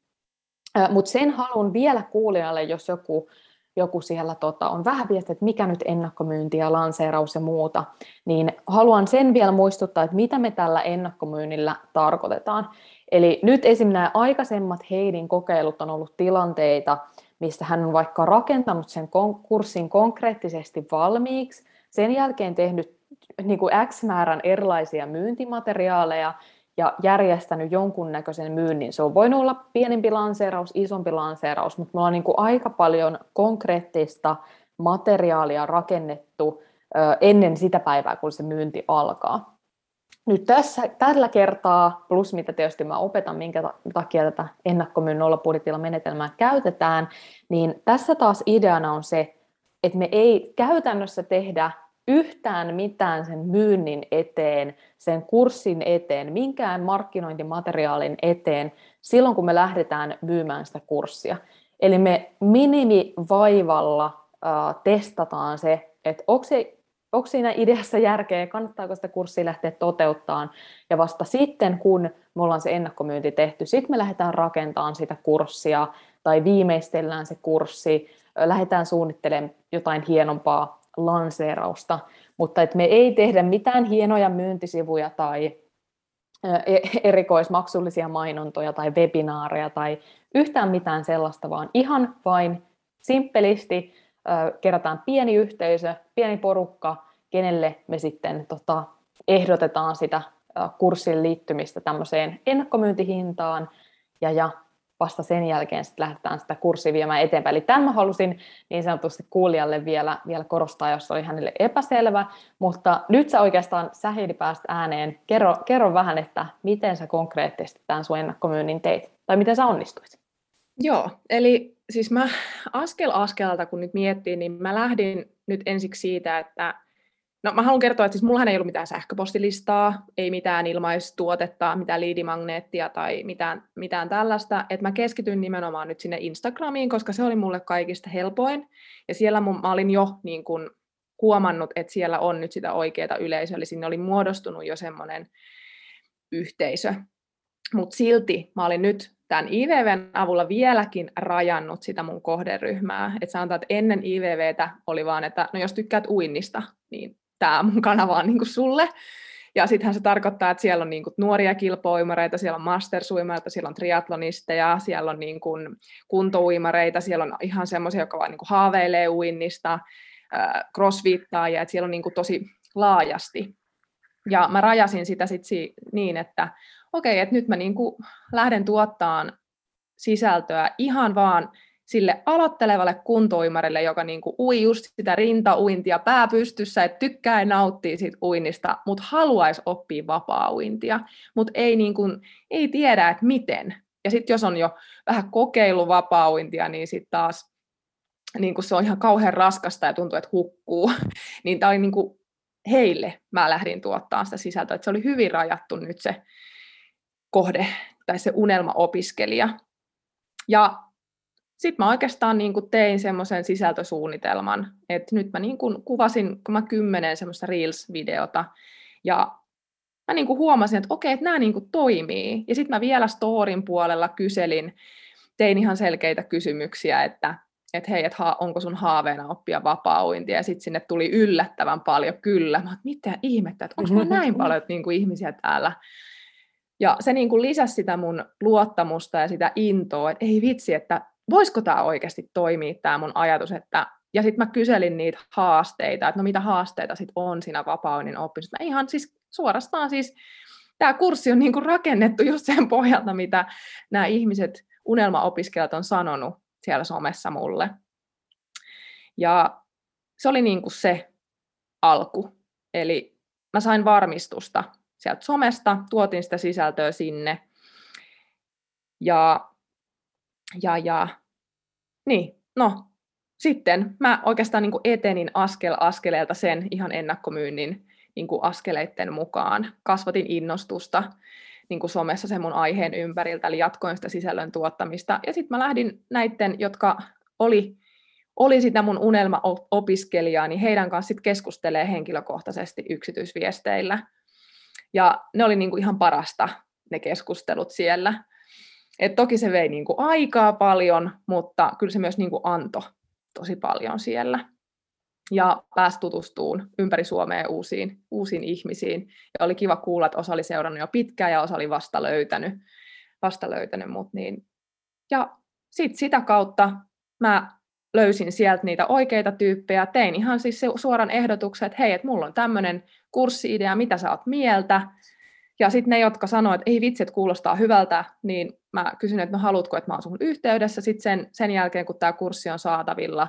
Mutta sen haluan vielä kuulijalle, jos joku joku siellä tota, on vähän viesti, että mikä nyt ennakkomyynti ja lanseeraus ja muuta, niin haluan sen vielä muistuttaa, että mitä me tällä ennakkomyynnillä tarkoitetaan. Eli nyt esimerkiksi nämä aikaisemmat Heidin kokeilut on ollut tilanteita, mistä hän on vaikka rakentanut sen kurssin konkreettisesti valmiiksi, sen jälkeen tehnyt niin kuin X määrän erilaisia myyntimateriaaleja, ja järjestänyt jonkunnäköisen myynnin. Se on voinut olla pienempi lanseeraus, isompi lanseeraus, mutta me ollaan niin kuin aika paljon konkreettista materiaalia rakennettu ennen sitä päivää, kun se myynti alkaa. Nyt tässä, tällä kertaa, plus mitä tietysti mä opetan, minkä takia tätä ennakkomyyn nollapudjetilla menetelmää käytetään, niin tässä taas ideana on se, että me ei käytännössä tehdä yhtään mitään sen myynnin eteen, sen kurssin eteen, minkään markkinointimateriaalin eteen silloin, kun me lähdetään myymään sitä kurssia. Eli me minimivaivalla äh, testataan se, että onko, se, onko siinä ideassa järkeä, kannattaako sitä kurssia lähteä toteuttaan, ja vasta sitten, kun me ollaan se ennakkomyynti tehty, sitten me lähdetään rakentamaan sitä kurssia, tai viimeistellään se kurssi, lähdetään suunnittelemaan jotain hienompaa lanseerausta, mutta että me ei tehdä mitään hienoja myyntisivuja tai e-, erikoismaksullisia mainontoja tai webinaareja tai yhtään mitään sellaista, vaan ihan vain simppelisti kerätään pieni yhteisö, pieni porukka, kenelle me sitten tota, ehdotetaan sitä kurssin liittymistä tämmöiseen ennakkomyyntihintaan ja, ja vasta sen jälkeen sitten lähdetään sitä kurssia viemään eteenpäin. Eli tämän mä halusin niin sanotusti kuulijalle vielä, vielä korostaa, jos oli hänelle epäselvä, mutta nyt sä oikeastaan sä Heidi päästä ääneen. Kerro, kerro vähän, että miten sä konkreettisesti tämän sun ennakkomyynnin teit, tai miten sä onnistuit? Joo, eli siis mä askel askelta kun nyt miettii, niin mä lähdin nyt ensiksi siitä, että No mä haluan kertoa, että siis mullahan ei ollut mitään sähköpostilistaa, ei mitään ilmaistuotetta, mitään liidimagneettia tai mitään, mitään tällaista, että mä keskityn nimenomaan nyt sinne Instagramiin, koska se oli mulle kaikista helpoin. Ja siellä mun, mä olin jo niin kun huomannut, että siellä on nyt sitä oikeaa yleisöä, eli sinne oli muodostunut jo semmoinen yhteisö. Mutta silti mä olin nyt tämän IVVn avulla vieläkin rajannut sitä mun kohderyhmää. Että sanotaan, että ennen IVVtä oli vaan, että no jos tykkäät uinnista, niin tämä mun kanava on niin kuin sulle. Ja sittenhän se tarkoittaa, että siellä on niin kuin nuoria kilpouimareita, siellä on mastersuimareita, siellä on triatlonisteja, siellä on niin kuin kuntouimareita, siellä on ihan semmoisia, jotka vaan niin kuin haaveilee uinnista, crossfittaajia, että siellä on niin kuin tosi laajasti. Ja mä rajasin sitä sitten niin, että okei, okay, että nyt mä niin kuin lähden tuottaan sisältöä ihan vaan sille aloittelevalle kuntoimarille, joka niinku ui just sitä rintauintia pää pystyssä, että tykkää ja nauttii siitä uinnista, mutta haluaisi oppia vapaa-uintia, mutta ei, niinku, ei tiedä, että miten. Ja sitten jos on jo vähän kokeilu vapaa-uintia, niin sitten taas niin se on ihan kauhean raskasta ja tuntuu, että hukkuu. niin tämä oli niin kuin heille mä lähdin tuottaa sitä sisältöä. Että se oli hyvin rajattu nyt se kohde tai se unelma-opiskelija. Ja sitten mä oikeastaan niin kuin tein semmoisen sisältösuunnitelman, että nyt mä niin kuin kuvasin, kun mä kymmenen semmoista Reels-videota, ja mä niin kuin huomasin, että okei, että nämä niin kuin toimii. Ja sitten mä vielä storin puolella kyselin, tein ihan selkeitä kysymyksiä, että että hei, et ha, onko sun haaveena oppia vapaa Ja sitten sinne tuli yllättävän paljon kyllä. Mä mitä ihmettä, että onko näin paljon niin kuin ihmisiä täällä. Ja se niin kuin lisäsi sitä mun luottamusta ja sitä intoa, että ei vitsi, että voisiko tämä oikeasti toimia, tämä mun ajatus, että ja sitten mä kyselin niitä haasteita, että no mitä haasteita sitten on siinä vapaunin oppimisessa. Mä ihan siis suorastaan siis, tämä kurssi on niinku rakennettu just sen pohjalta, mitä nämä ihmiset, unelmaopiskelijat on sanonut siellä somessa mulle. Ja se oli niinku se alku. Eli mä sain varmistusta sieltä somesta, tuotin sitä sisältöä sinne. Ja, ja, ja niin, no sitten mä oikeastaan niin kuin etenin askel askeleelta sen ihan ennakkomyynnin niin kuin askeleiden mukaan. Kasvatin innostusta niin kuin somessa sen mun aiheen ympäriltä, eli jatkoin sitä sisällön tuottamista. Ja sitten mä lähdin näiden, jotka oli, oli sitä mun unelma-opiskelijaa, niin heidän kanssa sit keskustelee henkilökohtaisesti yksityisviesteillä. Ja ne oli niin kuin ihan parasta, ne keskustelut siellä. Et toki se vei niin kuin aikaa paljon, mutta kyllä se myös niin kuin antoi tosi paljon siellä. Ja pääsi tutustumaan ympäri Suomea uusiin, uusiin ihmisiin. Ja oli kiva kuulla, että osa oli seurannut jo pitkään ja osa oli vasta löytänyt, vasta löytänyt mut. Niin. Ja sitten sitä kautta mä löysin sieltä niitä oikeita tyyppejä. Tein ihan siis suoran ehdotuksen, että hei, että mulla on tämmöinen kurssi-idea, mitä sä oot mieltä. Ja sitten ne, jotka sanoivat, että ei vitsi, että kuulostaa hyvältä, niin mä kysyn, että no haluatko, että mä oon sun yhteydessä sitten sen, sen jälkeen, kun tämä kurssi on saatavilla.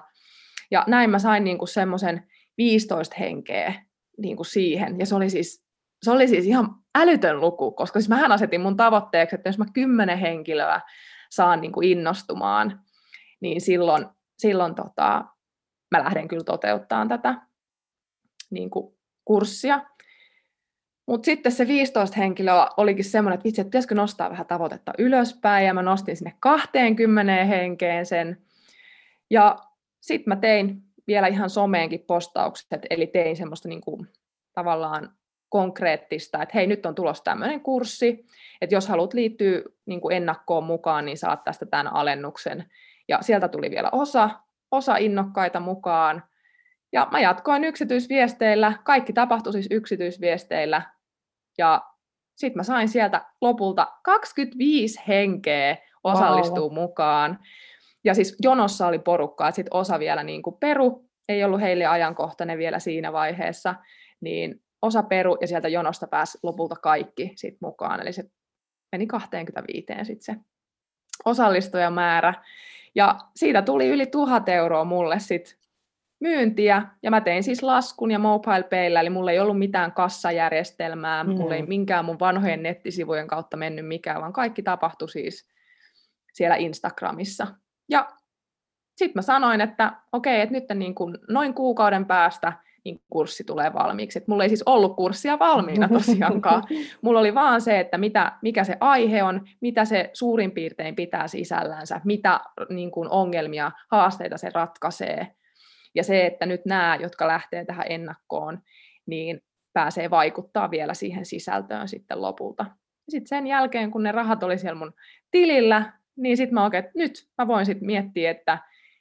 Ja näin mä sain niinku semmoisen 15 henkeä niinku siihen. Ja se oli siis se oli siis ihan älytön luku, koska siis mähän asetin mun tavoitteeksi, että jos mä kymmenen henkilöä saan niin kuin innostumaan, niin silloin, silloin tota, mä lähden kyllä toteuttamaan tätä niin kuin kurssia. Mutta sitten se 15 henkilöä olikin semmoinen, että vitsi, että pitäisikö nostaa vähän tavoitetta ylöspäin, ja mä nostin sinne 20 henkeen sen. Ja sitten mä tein vielä ihan someenkin postaukset, eli tein semmoista niin kuin, tavallaan konkreettista, että hei, nyt on tulossa tämmöinen kurssi, että jos haluat liittyä niin kuin ennakkoon mukaan, niin saat tästä tämän alennuksen. Ja sieltä tuli vielä osa, osa innokkaita mukaan, ja mä jatkoin yksityisviesteillä, kaikki tapahtui siis yksityisviesteillä, ja sitten mä sain sieltä lopulta 25 henkeä osallistuu wow. mukaan. Ja siis jonossa oli porukkaa, että sitten osa vielä niin kuin peru, ei ollut heille ajankohtainen vielä siinä vaiheessa, niin osa peru ja sieltä jonosta pääsi lopulta kaikki sit mukaan. Eli se meni 25 sitten se osallistujamäärä. Ja siitä tuli yli tuhat euroa mulle sit myyntiä, ja mä tein siis laskun ja payllä, eli mulla ei ollut mitään kassajärjestelmää, mm. mulla ei minkään mun vanhojen nettisivujen kautta mennyt mikään, vaan kaikki tapahtui siis siellä Instagramissa. Ja sitten mä sanoin, että okei, että nyt niin kuin noin kuukauden päästä niin kurssi tulee valmiiksi. Et mulla ei siis ollut kurssia valmiina tosiaankaan. Mulla oli vaan se, että mitä, mikä se aihe on, mitä se suurin piirtein pitää sisällänsä, mitä niin kuin ongelmia, haasteita se ratkaisee. Ja se, että nyt nämä, jotka lähtee tähän ennakkoon, niin pääsee vaikuttaa vielä siihen sisältöön sitten lopulta. Sitten sen jälkeen, kun ne rahat oli siellä mun tilillä, niin sitten mä oikein, että nyt mä voin sitten miettiä, että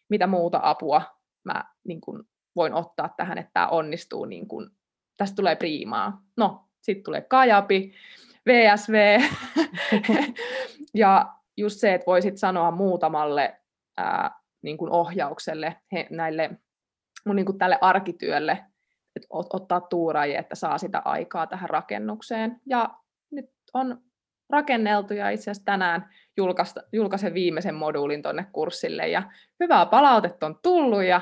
mitä muuta apua mä niin kun voin ottaa tähän, että tämä onnistuu, niin kun, tästä tulee priimaa. No, sitten tulee Kajapi, VSV, ja just se, että voisit sanoa muutamalle ää, niin kun ohjaukselle, he, näille mun niin kuin tälle arkityölle, että ottaa tuuraajia, että saa sitä aikaa tähän rakennukseen. Ja nyt on rakenneltu ja itse asiassa tänään julkaisen viimeisen moduulin tuonne kurssille ja hyvää palautetta on tullut ja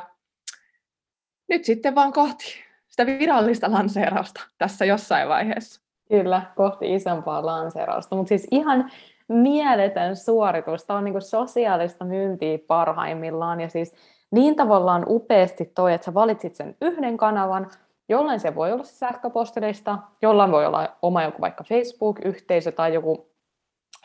nyt sitten vaan kohti sitä virallista lanseerausta tässä jossain vaiheessa. Kyllä, kohti isompaa lanseerausta, mutta siis ihan mieletön suoritus. Tämä on niin sosiaalista myyntiä parhaimmillaan ja siis niin tavallaan upeasti toi, että sä valitsit sen yhden kanavan, jollain se voi olla sähköpostilista, jollain voi olla oma joku vaikka Facebook-yhteisö tai joku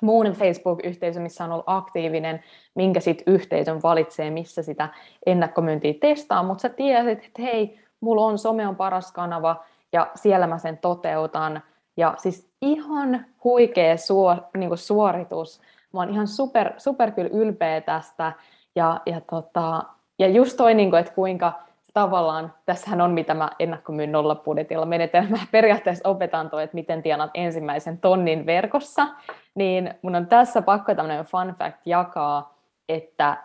muun Facebook-yhteisö, missä on ollut aktiivinen, minkä sitten yhteisön valitsee, missä sitä ennakkomyyntiä testaa, mutta sä tiesit, että hei, mulla on some on paras kanava ja siellä mä sen toteutan. Ja siis ihan huikea suor, niin suoritus. Mä oon ihan super, super kyllä ylpeä tästä. Ja, ja, tota, ja just toi, niin kuin, että kuinka tavallaan, tässähän on mitä mä ennakkomyyn nollapudetilla menetelmää, periaatteessa opetan toi, että miten tienat ensimmäisen tonnin verkossa, niin mun on tässä pakko tämmöinen fun fact jakaa, että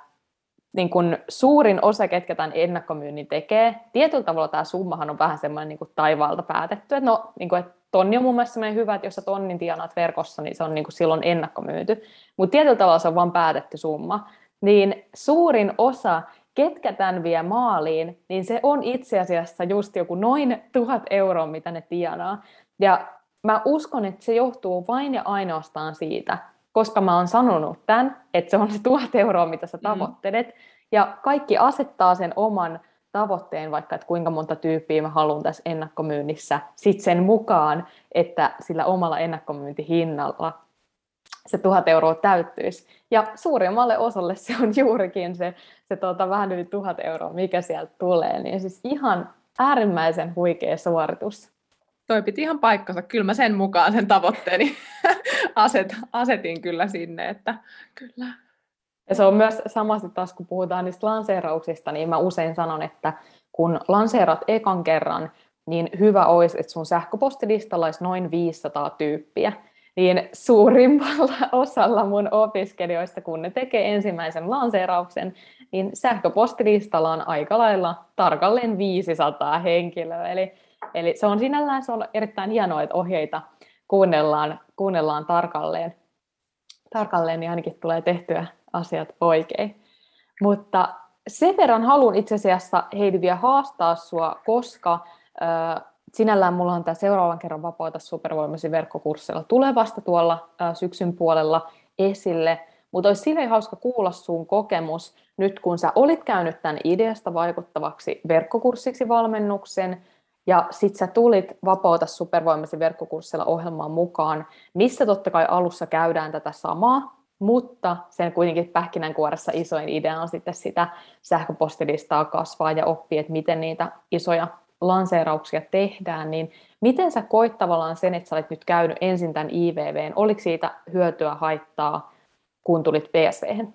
niin kun suurin osa, ketkä tämän ennakkomyynnin tekee, tietyllä tavalla tämä summahan on vähän semmoinen niin kuin taivaalta päätetty, että no, niin kuin, että tonni on mun mielestä semmoinen hyvä, että jos sä tonnin tienaat verkossa, niin se on niin kuin silloin ennakkomyyty, mutta tietyllä tavalla se on vain päätetty summa, niin suurin osa ketkä tämän vie maaliin, niin se on itse asiassa just joku noin tuhat euroa, mitä ne tienaa. Ja mä uskon, että se johtuu vain ja ainoastaan siitä, koska mä oon sanonut tämän, että se on se tuhat euroa, mitä sä mm. tavoittelet. Mm. Ja kaikki asettaa sen oman tavoitteen, vaikka että kuinka monta tyyppiä mä haluan tässä ennakkomyynnissä, sitten sen mukaan, että sillä omalla ennakkomyyntihinnalla se tuhat euroa täyttyisi. Ja suurimmalle osalle se on juurikin se, se tuota, vähän yli tuhat euroa, mikä sieltä tulee. Niin siis ihan äärimmäisen huikea suoritus. Toi piti ihan paikkansa. Kyllä mä sen mukaan sen tavoitteeni aset, asetin kyllä sinne, että kyllä. Ja se on myös samasti taas, kun puhutaan niistä lanseerauksista, niin mä usein sanon, että kun lanseerat ekan kerran, niin hyvä olisi, että sun sähköpostilistalla olisi noin 500 tyyppiä niin suurimmalla osalla mun opiskelijoista, kun ne tekee ensimmäisen lanseerauksen, niin sähköpostilistalla on aika lailla tarkalleen 500 henkilöä. Eli, eli se on sinällään se on erittäin hienoa, että ohjeita kuunnellaan, kuunnellaan tarkalleen, tarkalleen, niin ainakin tulee tehtyä asiat oikein. Mutta sen verran haluan itse asiassa Heidi vielä haastaa sua, koska sinällään mulla on tämä seuraavan kerran vapaata supervoimasi verkkokurssilla tulevasta tuolla syksyn puolella esille, mutta olisi silleen hauska kuulla sun kokemus nyt, kun sä olit käynyt tämän ideasta vaikuttavaksi verkkokurssiksi valmennuksen, ja sit sä tulit Vapauta supervoimasi verkkokurssilla ohjelmaan mukaan, missä totta kai alussa käydään tätä samaa, mutta sen kuitenkin pähkinänkuoressa isoin idea on sitten sitä sähköpostilistaa kasvaa ja oppia, että miten niitä isoja lanseerauksia tehdään, niin miten sä koit tavallaan sen, että sä olet nyt käynyt ensin tämän IVVn? Oliko siitä hyötyä, haittaa, kun tulit PSV?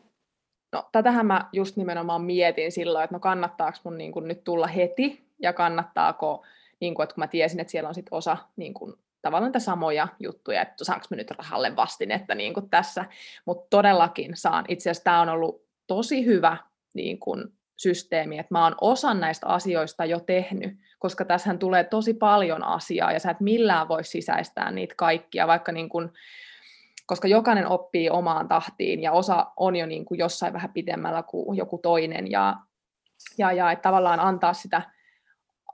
No, tätähän mä just nimenomaan mietin silloin, että no kannattaako mun niin kuin nyt tulla heti ja kannattaako, niin kuin, että kun mä tiesin, että siellä on sit osa niin kuin, tavallaan niitä samoja juttuja, että saanko mä nyt rahalle vastinetta niin kuin tässä, mutta todellakin saan. Itse asiassa tämä on ollut tosi hyvä niin kuin, systeemi, että mä oon osan näistä asioista jo tehnyt, koska tässähän tulee tosi paljon asiaa ja sä et millään voi sisäistää niitä kaikkia, vaikka niin kun, koska jokainen oppii omaan tahtiin ja osa on jo niin kuin jossain vähän pidemmällä kuin joku toinen ja, ja, ja että tavallaan antaa sitä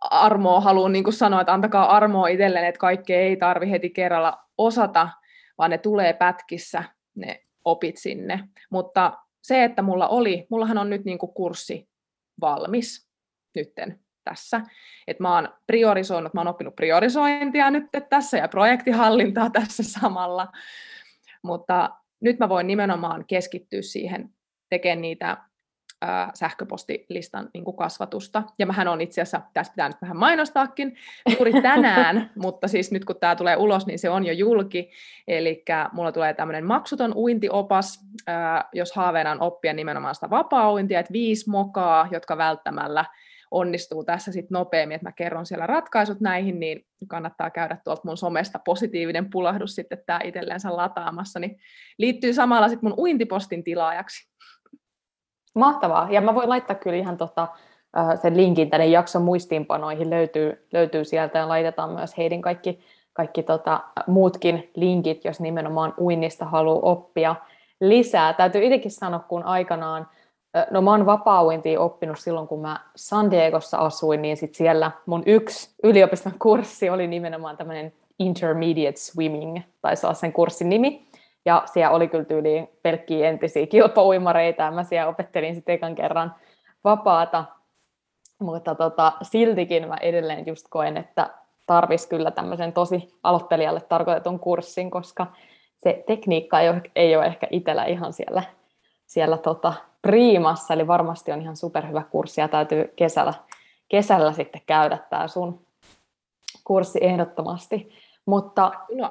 armoa, haluan niin kuin sanoa, että antakaa armoa itselleen, että kaikkea ei tarvi heti kerralla osata, vaan ne tulee pätkissä, ne opit sinne. Mutta se, että mulla oli, mullahan on nyt niin kuin kurssi valmis nytten tässä. Et mä oon priorisoinut, mä oon oppinut priorisointia nyt tässä ja projektihallintaa tässä samalla, mutta nyt mä voin nimenomaan keskittyä siihen tekemään niitä ää, sähköpostilistan niin kuin kasvatusta. Ja mähän on itse asiassa, tässä pitää nyt vähän mainostaakin, juuri tänään, mutta siis nyt kun tämä tulee ulos, niin se on jo julki. Eli mulla tulee tämmöinen maksuton uintiopas, ää, jos haaveena on oppia nimenomaan sitä vapaa-uintia, että viisi mokaa, jotka välttämällä onnistuu tässä sitten nopeammin, että mä kerron siellä ratkaisut näihin, niin kannattaa käydä tuolta mun somesta positiivinen pulahdus sitten tämä itselleensä lataamassa, niin liittyy samalla sitten mun uintipostin tilaajaksi. Mahtavaa. Ja mä voin laittaa kyllä ihan tota, sen linkin tänne jakson muistiinpanoihin, löytyy, löytyy sieltä ja laitetaan myös heidän kaikki, kaikki tota, muutkin linkit, jos nimenomaan uinnista haluaa oppia lisää. Täytyy itsekin sanoa, kun aikanaan, no mä oon vapaa oppinut silloin, kun mä San Diegossa asuin, niin sit siellä mun yksi yliopiston kurssi oli nimenomaan tämmöinen Intermediate Swimming, taisi olla sen kurssin nimi. Ja siellä oli kyllä tyyliin pelkkiä entisiä kilpauimareita, ja mä siellä opettelin sitten ekan kerran vapaata. Mutta tota, siltikin mä edelleen just koen, että tarvisi kyllä tämmöisen tosi aloittelijalle tarkoitetun kurssin, koska se tekniikka ei ole, ei ole ehkä itsellä ihan siellä, siellä tota priimassa, eli varmasti on ihan superhyvä kurssi ja täytyy kesällä, kesällä sitten käydä tämä sun kurssi ehdottomasti. Mutta no.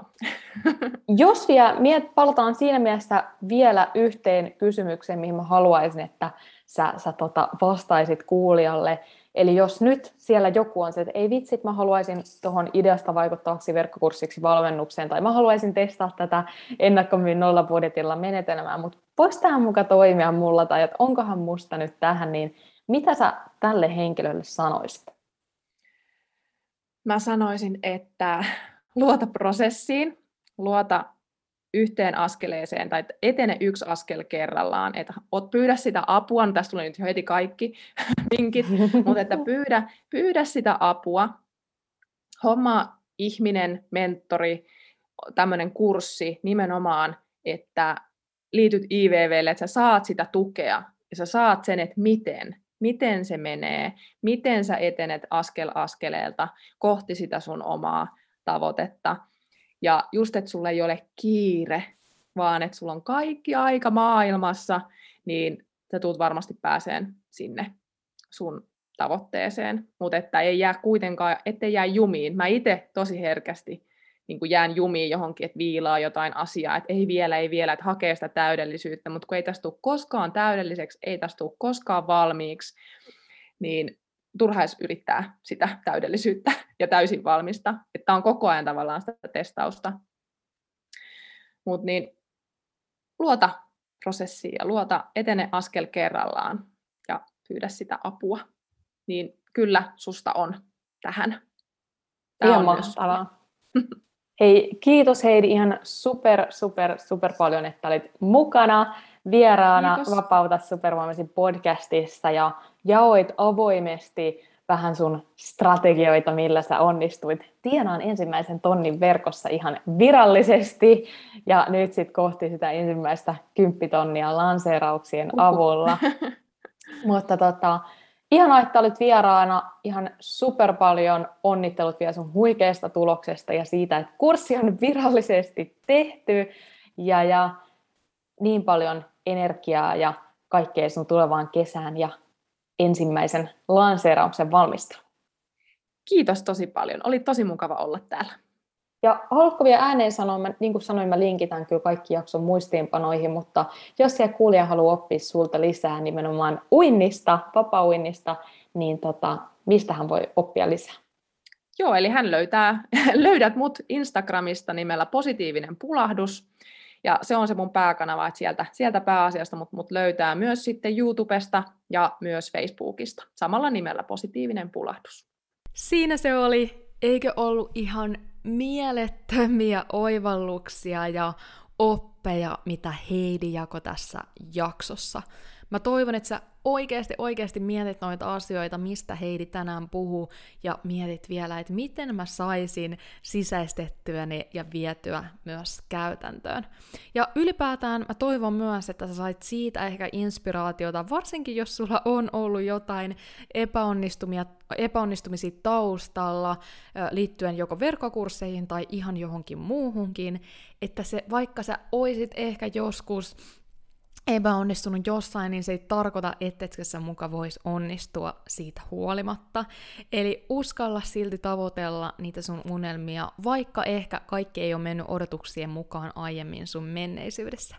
jos vielä miet, palataan siinä mielessä vielä yhteen kysymykseen, mihin mä haluaisin, että sä, sä tota vastaisit kuulijalle. Eli jos nyt siellä joku on se, että ei vitsit, mä haluaisin tuohon ideasta vaikuttavaksi verkkokurssiksi valmennukseen, tai mä haluaisin testaa tätä ennakkommin nolla budjetilla menetelmää, mutta voisi tähän muka toimia mulla, tai että onkohan musta nyt tähän, niin mitä sä tälle henkilölle sanoisit? Mä sanoisin, että luota prosessiin, luota yhteen askeleeseen tai etene yksi askel kerrallaan, että pyydä sitä apua, no tästä tulee nyt heti kaikki vinkit, mutta että pyydä, pyydä sitä apua, homma ihminen, mentori, tämmöinen kurssi nimenomaan, että liityt IVVlle, että sä saat sitä tukea ja sä saat sen, että miten, miten se menee, miten sä etenet askel askeleelta kohti sitä sun omaa tavoitetta. Ja just, että sulla ei ole kiire, vaan että sulla on kaikki aika maailmassa, niin sä tulet varmasti pääseen sinne sun tavoitteeseen. Mutta että ei jää kuitenkaan, ettei jää jumiin. Mä itse tosi herkästi niin jään jumiin johonkin, että viilaa jotain asiaa, että ei vielä, ei vielä, että hakee sitä täydellisyyttä, mutta kun ei tästä tule koskaan täydelliseksi, ei tästä tule koskaan valmiiksi, niin turha yrittää sitä täydellisyyttä ja täysin valmista. Että on koko ajan tavallaan sitä testausta. Mutta niin, luota prosessiin ja luota, etene askel kerrallaan ja pyydä sitä apua. Niin kyllä susta on tähän. Tämä ihan on mahtavaa. Hei, kiitos Heidi ihan super, super, super paljon, että olit mukana vieraana Kiitos. Vapauta supervoimasi podcastissa ja jaoit avoimesti vähän sun strategioita, millä sä onnistuit tienaan ensimmäisen tonnin verkossa ihan virallisesti ja nyt sitten kohti sitä ensimmäistä kymppitonnia lanseerauksien avulla. Mutta tota, ihanaa, että olit vieraana. Ihan super paljon onnittelut vielä sun huikeasta tuloksesta ja siitä, että kurssi on virallisesti tehty ja, ja niin paljon energiaa ja kaikkea sun tulevaan kesään ja ensimmäisen lanseerauksen valmistelu. Kiitos tosi paljon. Oli tosi mukava olla täällä. Ja haluatko vielä ääneen sanoa, mä, niin kuin sanoin, mä linkitän kyllä kaikki jakson muistiinpanoihin, mutta jos siellä kuulija haluaa oppia sulta lisää nimenomaan uinnista, vapaa-uinnista, niin tota, mistä hän voi oppia lisää? Joo, eli hän löytää, löydät mut Instagramista nimellä positiivinen pulahdus. Ja se on se mun pääkanava, että sieltä, sieltä pääasiasta mut, mut löytää myös sitten YouTubesta ja myös Facebookista samalla nimellä Positiivinen pulahdus. Siinä se oli. Eikö ollut ihan mielettömiä oivalluksia ja oppeja, mitä Heidi jako tässä jaksossa. Mä toivon, että sä oikeasti, oikeasti mietit noita asioita, mistä Heidi tänään puhuu, ja mietit vielä, että miten mä saisin sisäistettyä ne ja vietyä myös käytäntöön. Ja ylipäätään mä toivon myös, että sä sait siitä ehkä inspiraatiota, varsinkin jos sulla on ollut jotain epäonnistumia, epäonnistumisia taustalla liittyen joko verkkokursseihin tai ihan johonkin muuhunkin, että se, vaikka sä oisit ehkä joskus epäonnistunut jossain, niin se ei tarkoita, etteikö se muka voisi onnistua siitä huolimatta. Eli uskalla silti tavoitella niitä sun unelmia, vaikka ehkä kaikki ei ole mennyt odotuksien mukaan aiemmin sun menneisyydessä.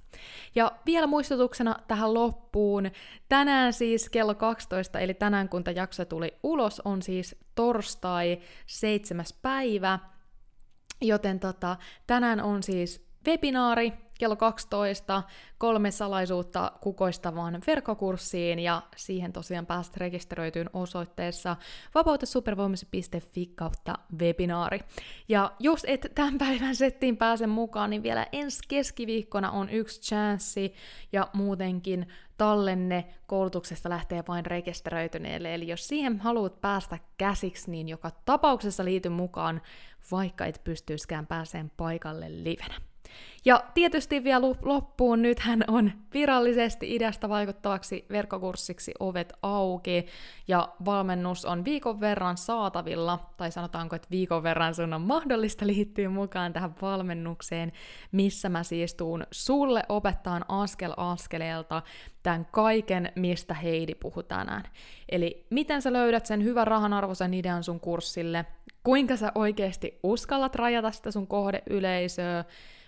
Ja vielä muistutuksena tähän loppuun, tänään siis kello 12, eli tänään kun tämä jakso tuli ulos, on siis torstai 7. päivä, joten tota, tänään on siis webinaari, kello 12 kolme salaisuutta kukoistavaan verkkokurssiin ja siihen tosiaan pääset rekisteröityyn osoitteessa vapautesupervoimasi.fi kautta webinaari. Ja jos et tämän päivän settiin pääse mukaan, niin vielä ensi keskiviikkona on yksi chanssi ja muutenkin tallenne koulutuksesta lähtee vain rekisteröityneelle. Eli jos siihen haluat päästä käsiksi, niin joka tapauksessa liity mukaan, vaikka et pystyiskään pääseen paikalle livenä. Ja tietysti vielä loppuun, nythän on virallisesti idästä vaikuttavaksi verkkokurssiksi ovet auki, ja valmennus on viikon verran saatavilla, tai sanotaanko, että viikon verran sun on mahdollista liittyä mukaan tähän valmennukseen, missä mä siis tuun sulle opettaan askel askeleelta tämän kaiken, mistä Heidi puhuu tänään. Eli miten sä löydät sen hyvän rahanarvoisen idean sun kurssille, kuinka sä oikeasti uskallat rajata sitä sun kohdeyleisöä,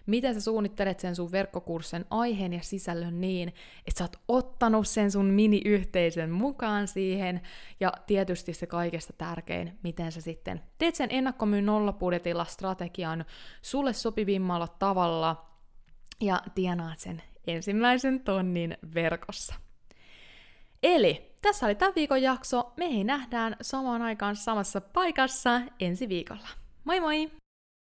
miten sä suunnittelet sen sun verkkokurssin aiheen ja sisällön niin, että sä oot ottanut sen sun mini-yhteisön mukaan siihen, ja tietysti se kaikesta tärkein, miten sä sitten teet sen ennakkomyyn nollapudetilla strategian sulle sopivimmalla tavalla, ja tienaat sen ensimmäisen tonnin verkossa. Eli tässä oli tämän viikon jakso. Me nähdään samaan aikaan samassa paikassa ensi viikolla. Moi moi!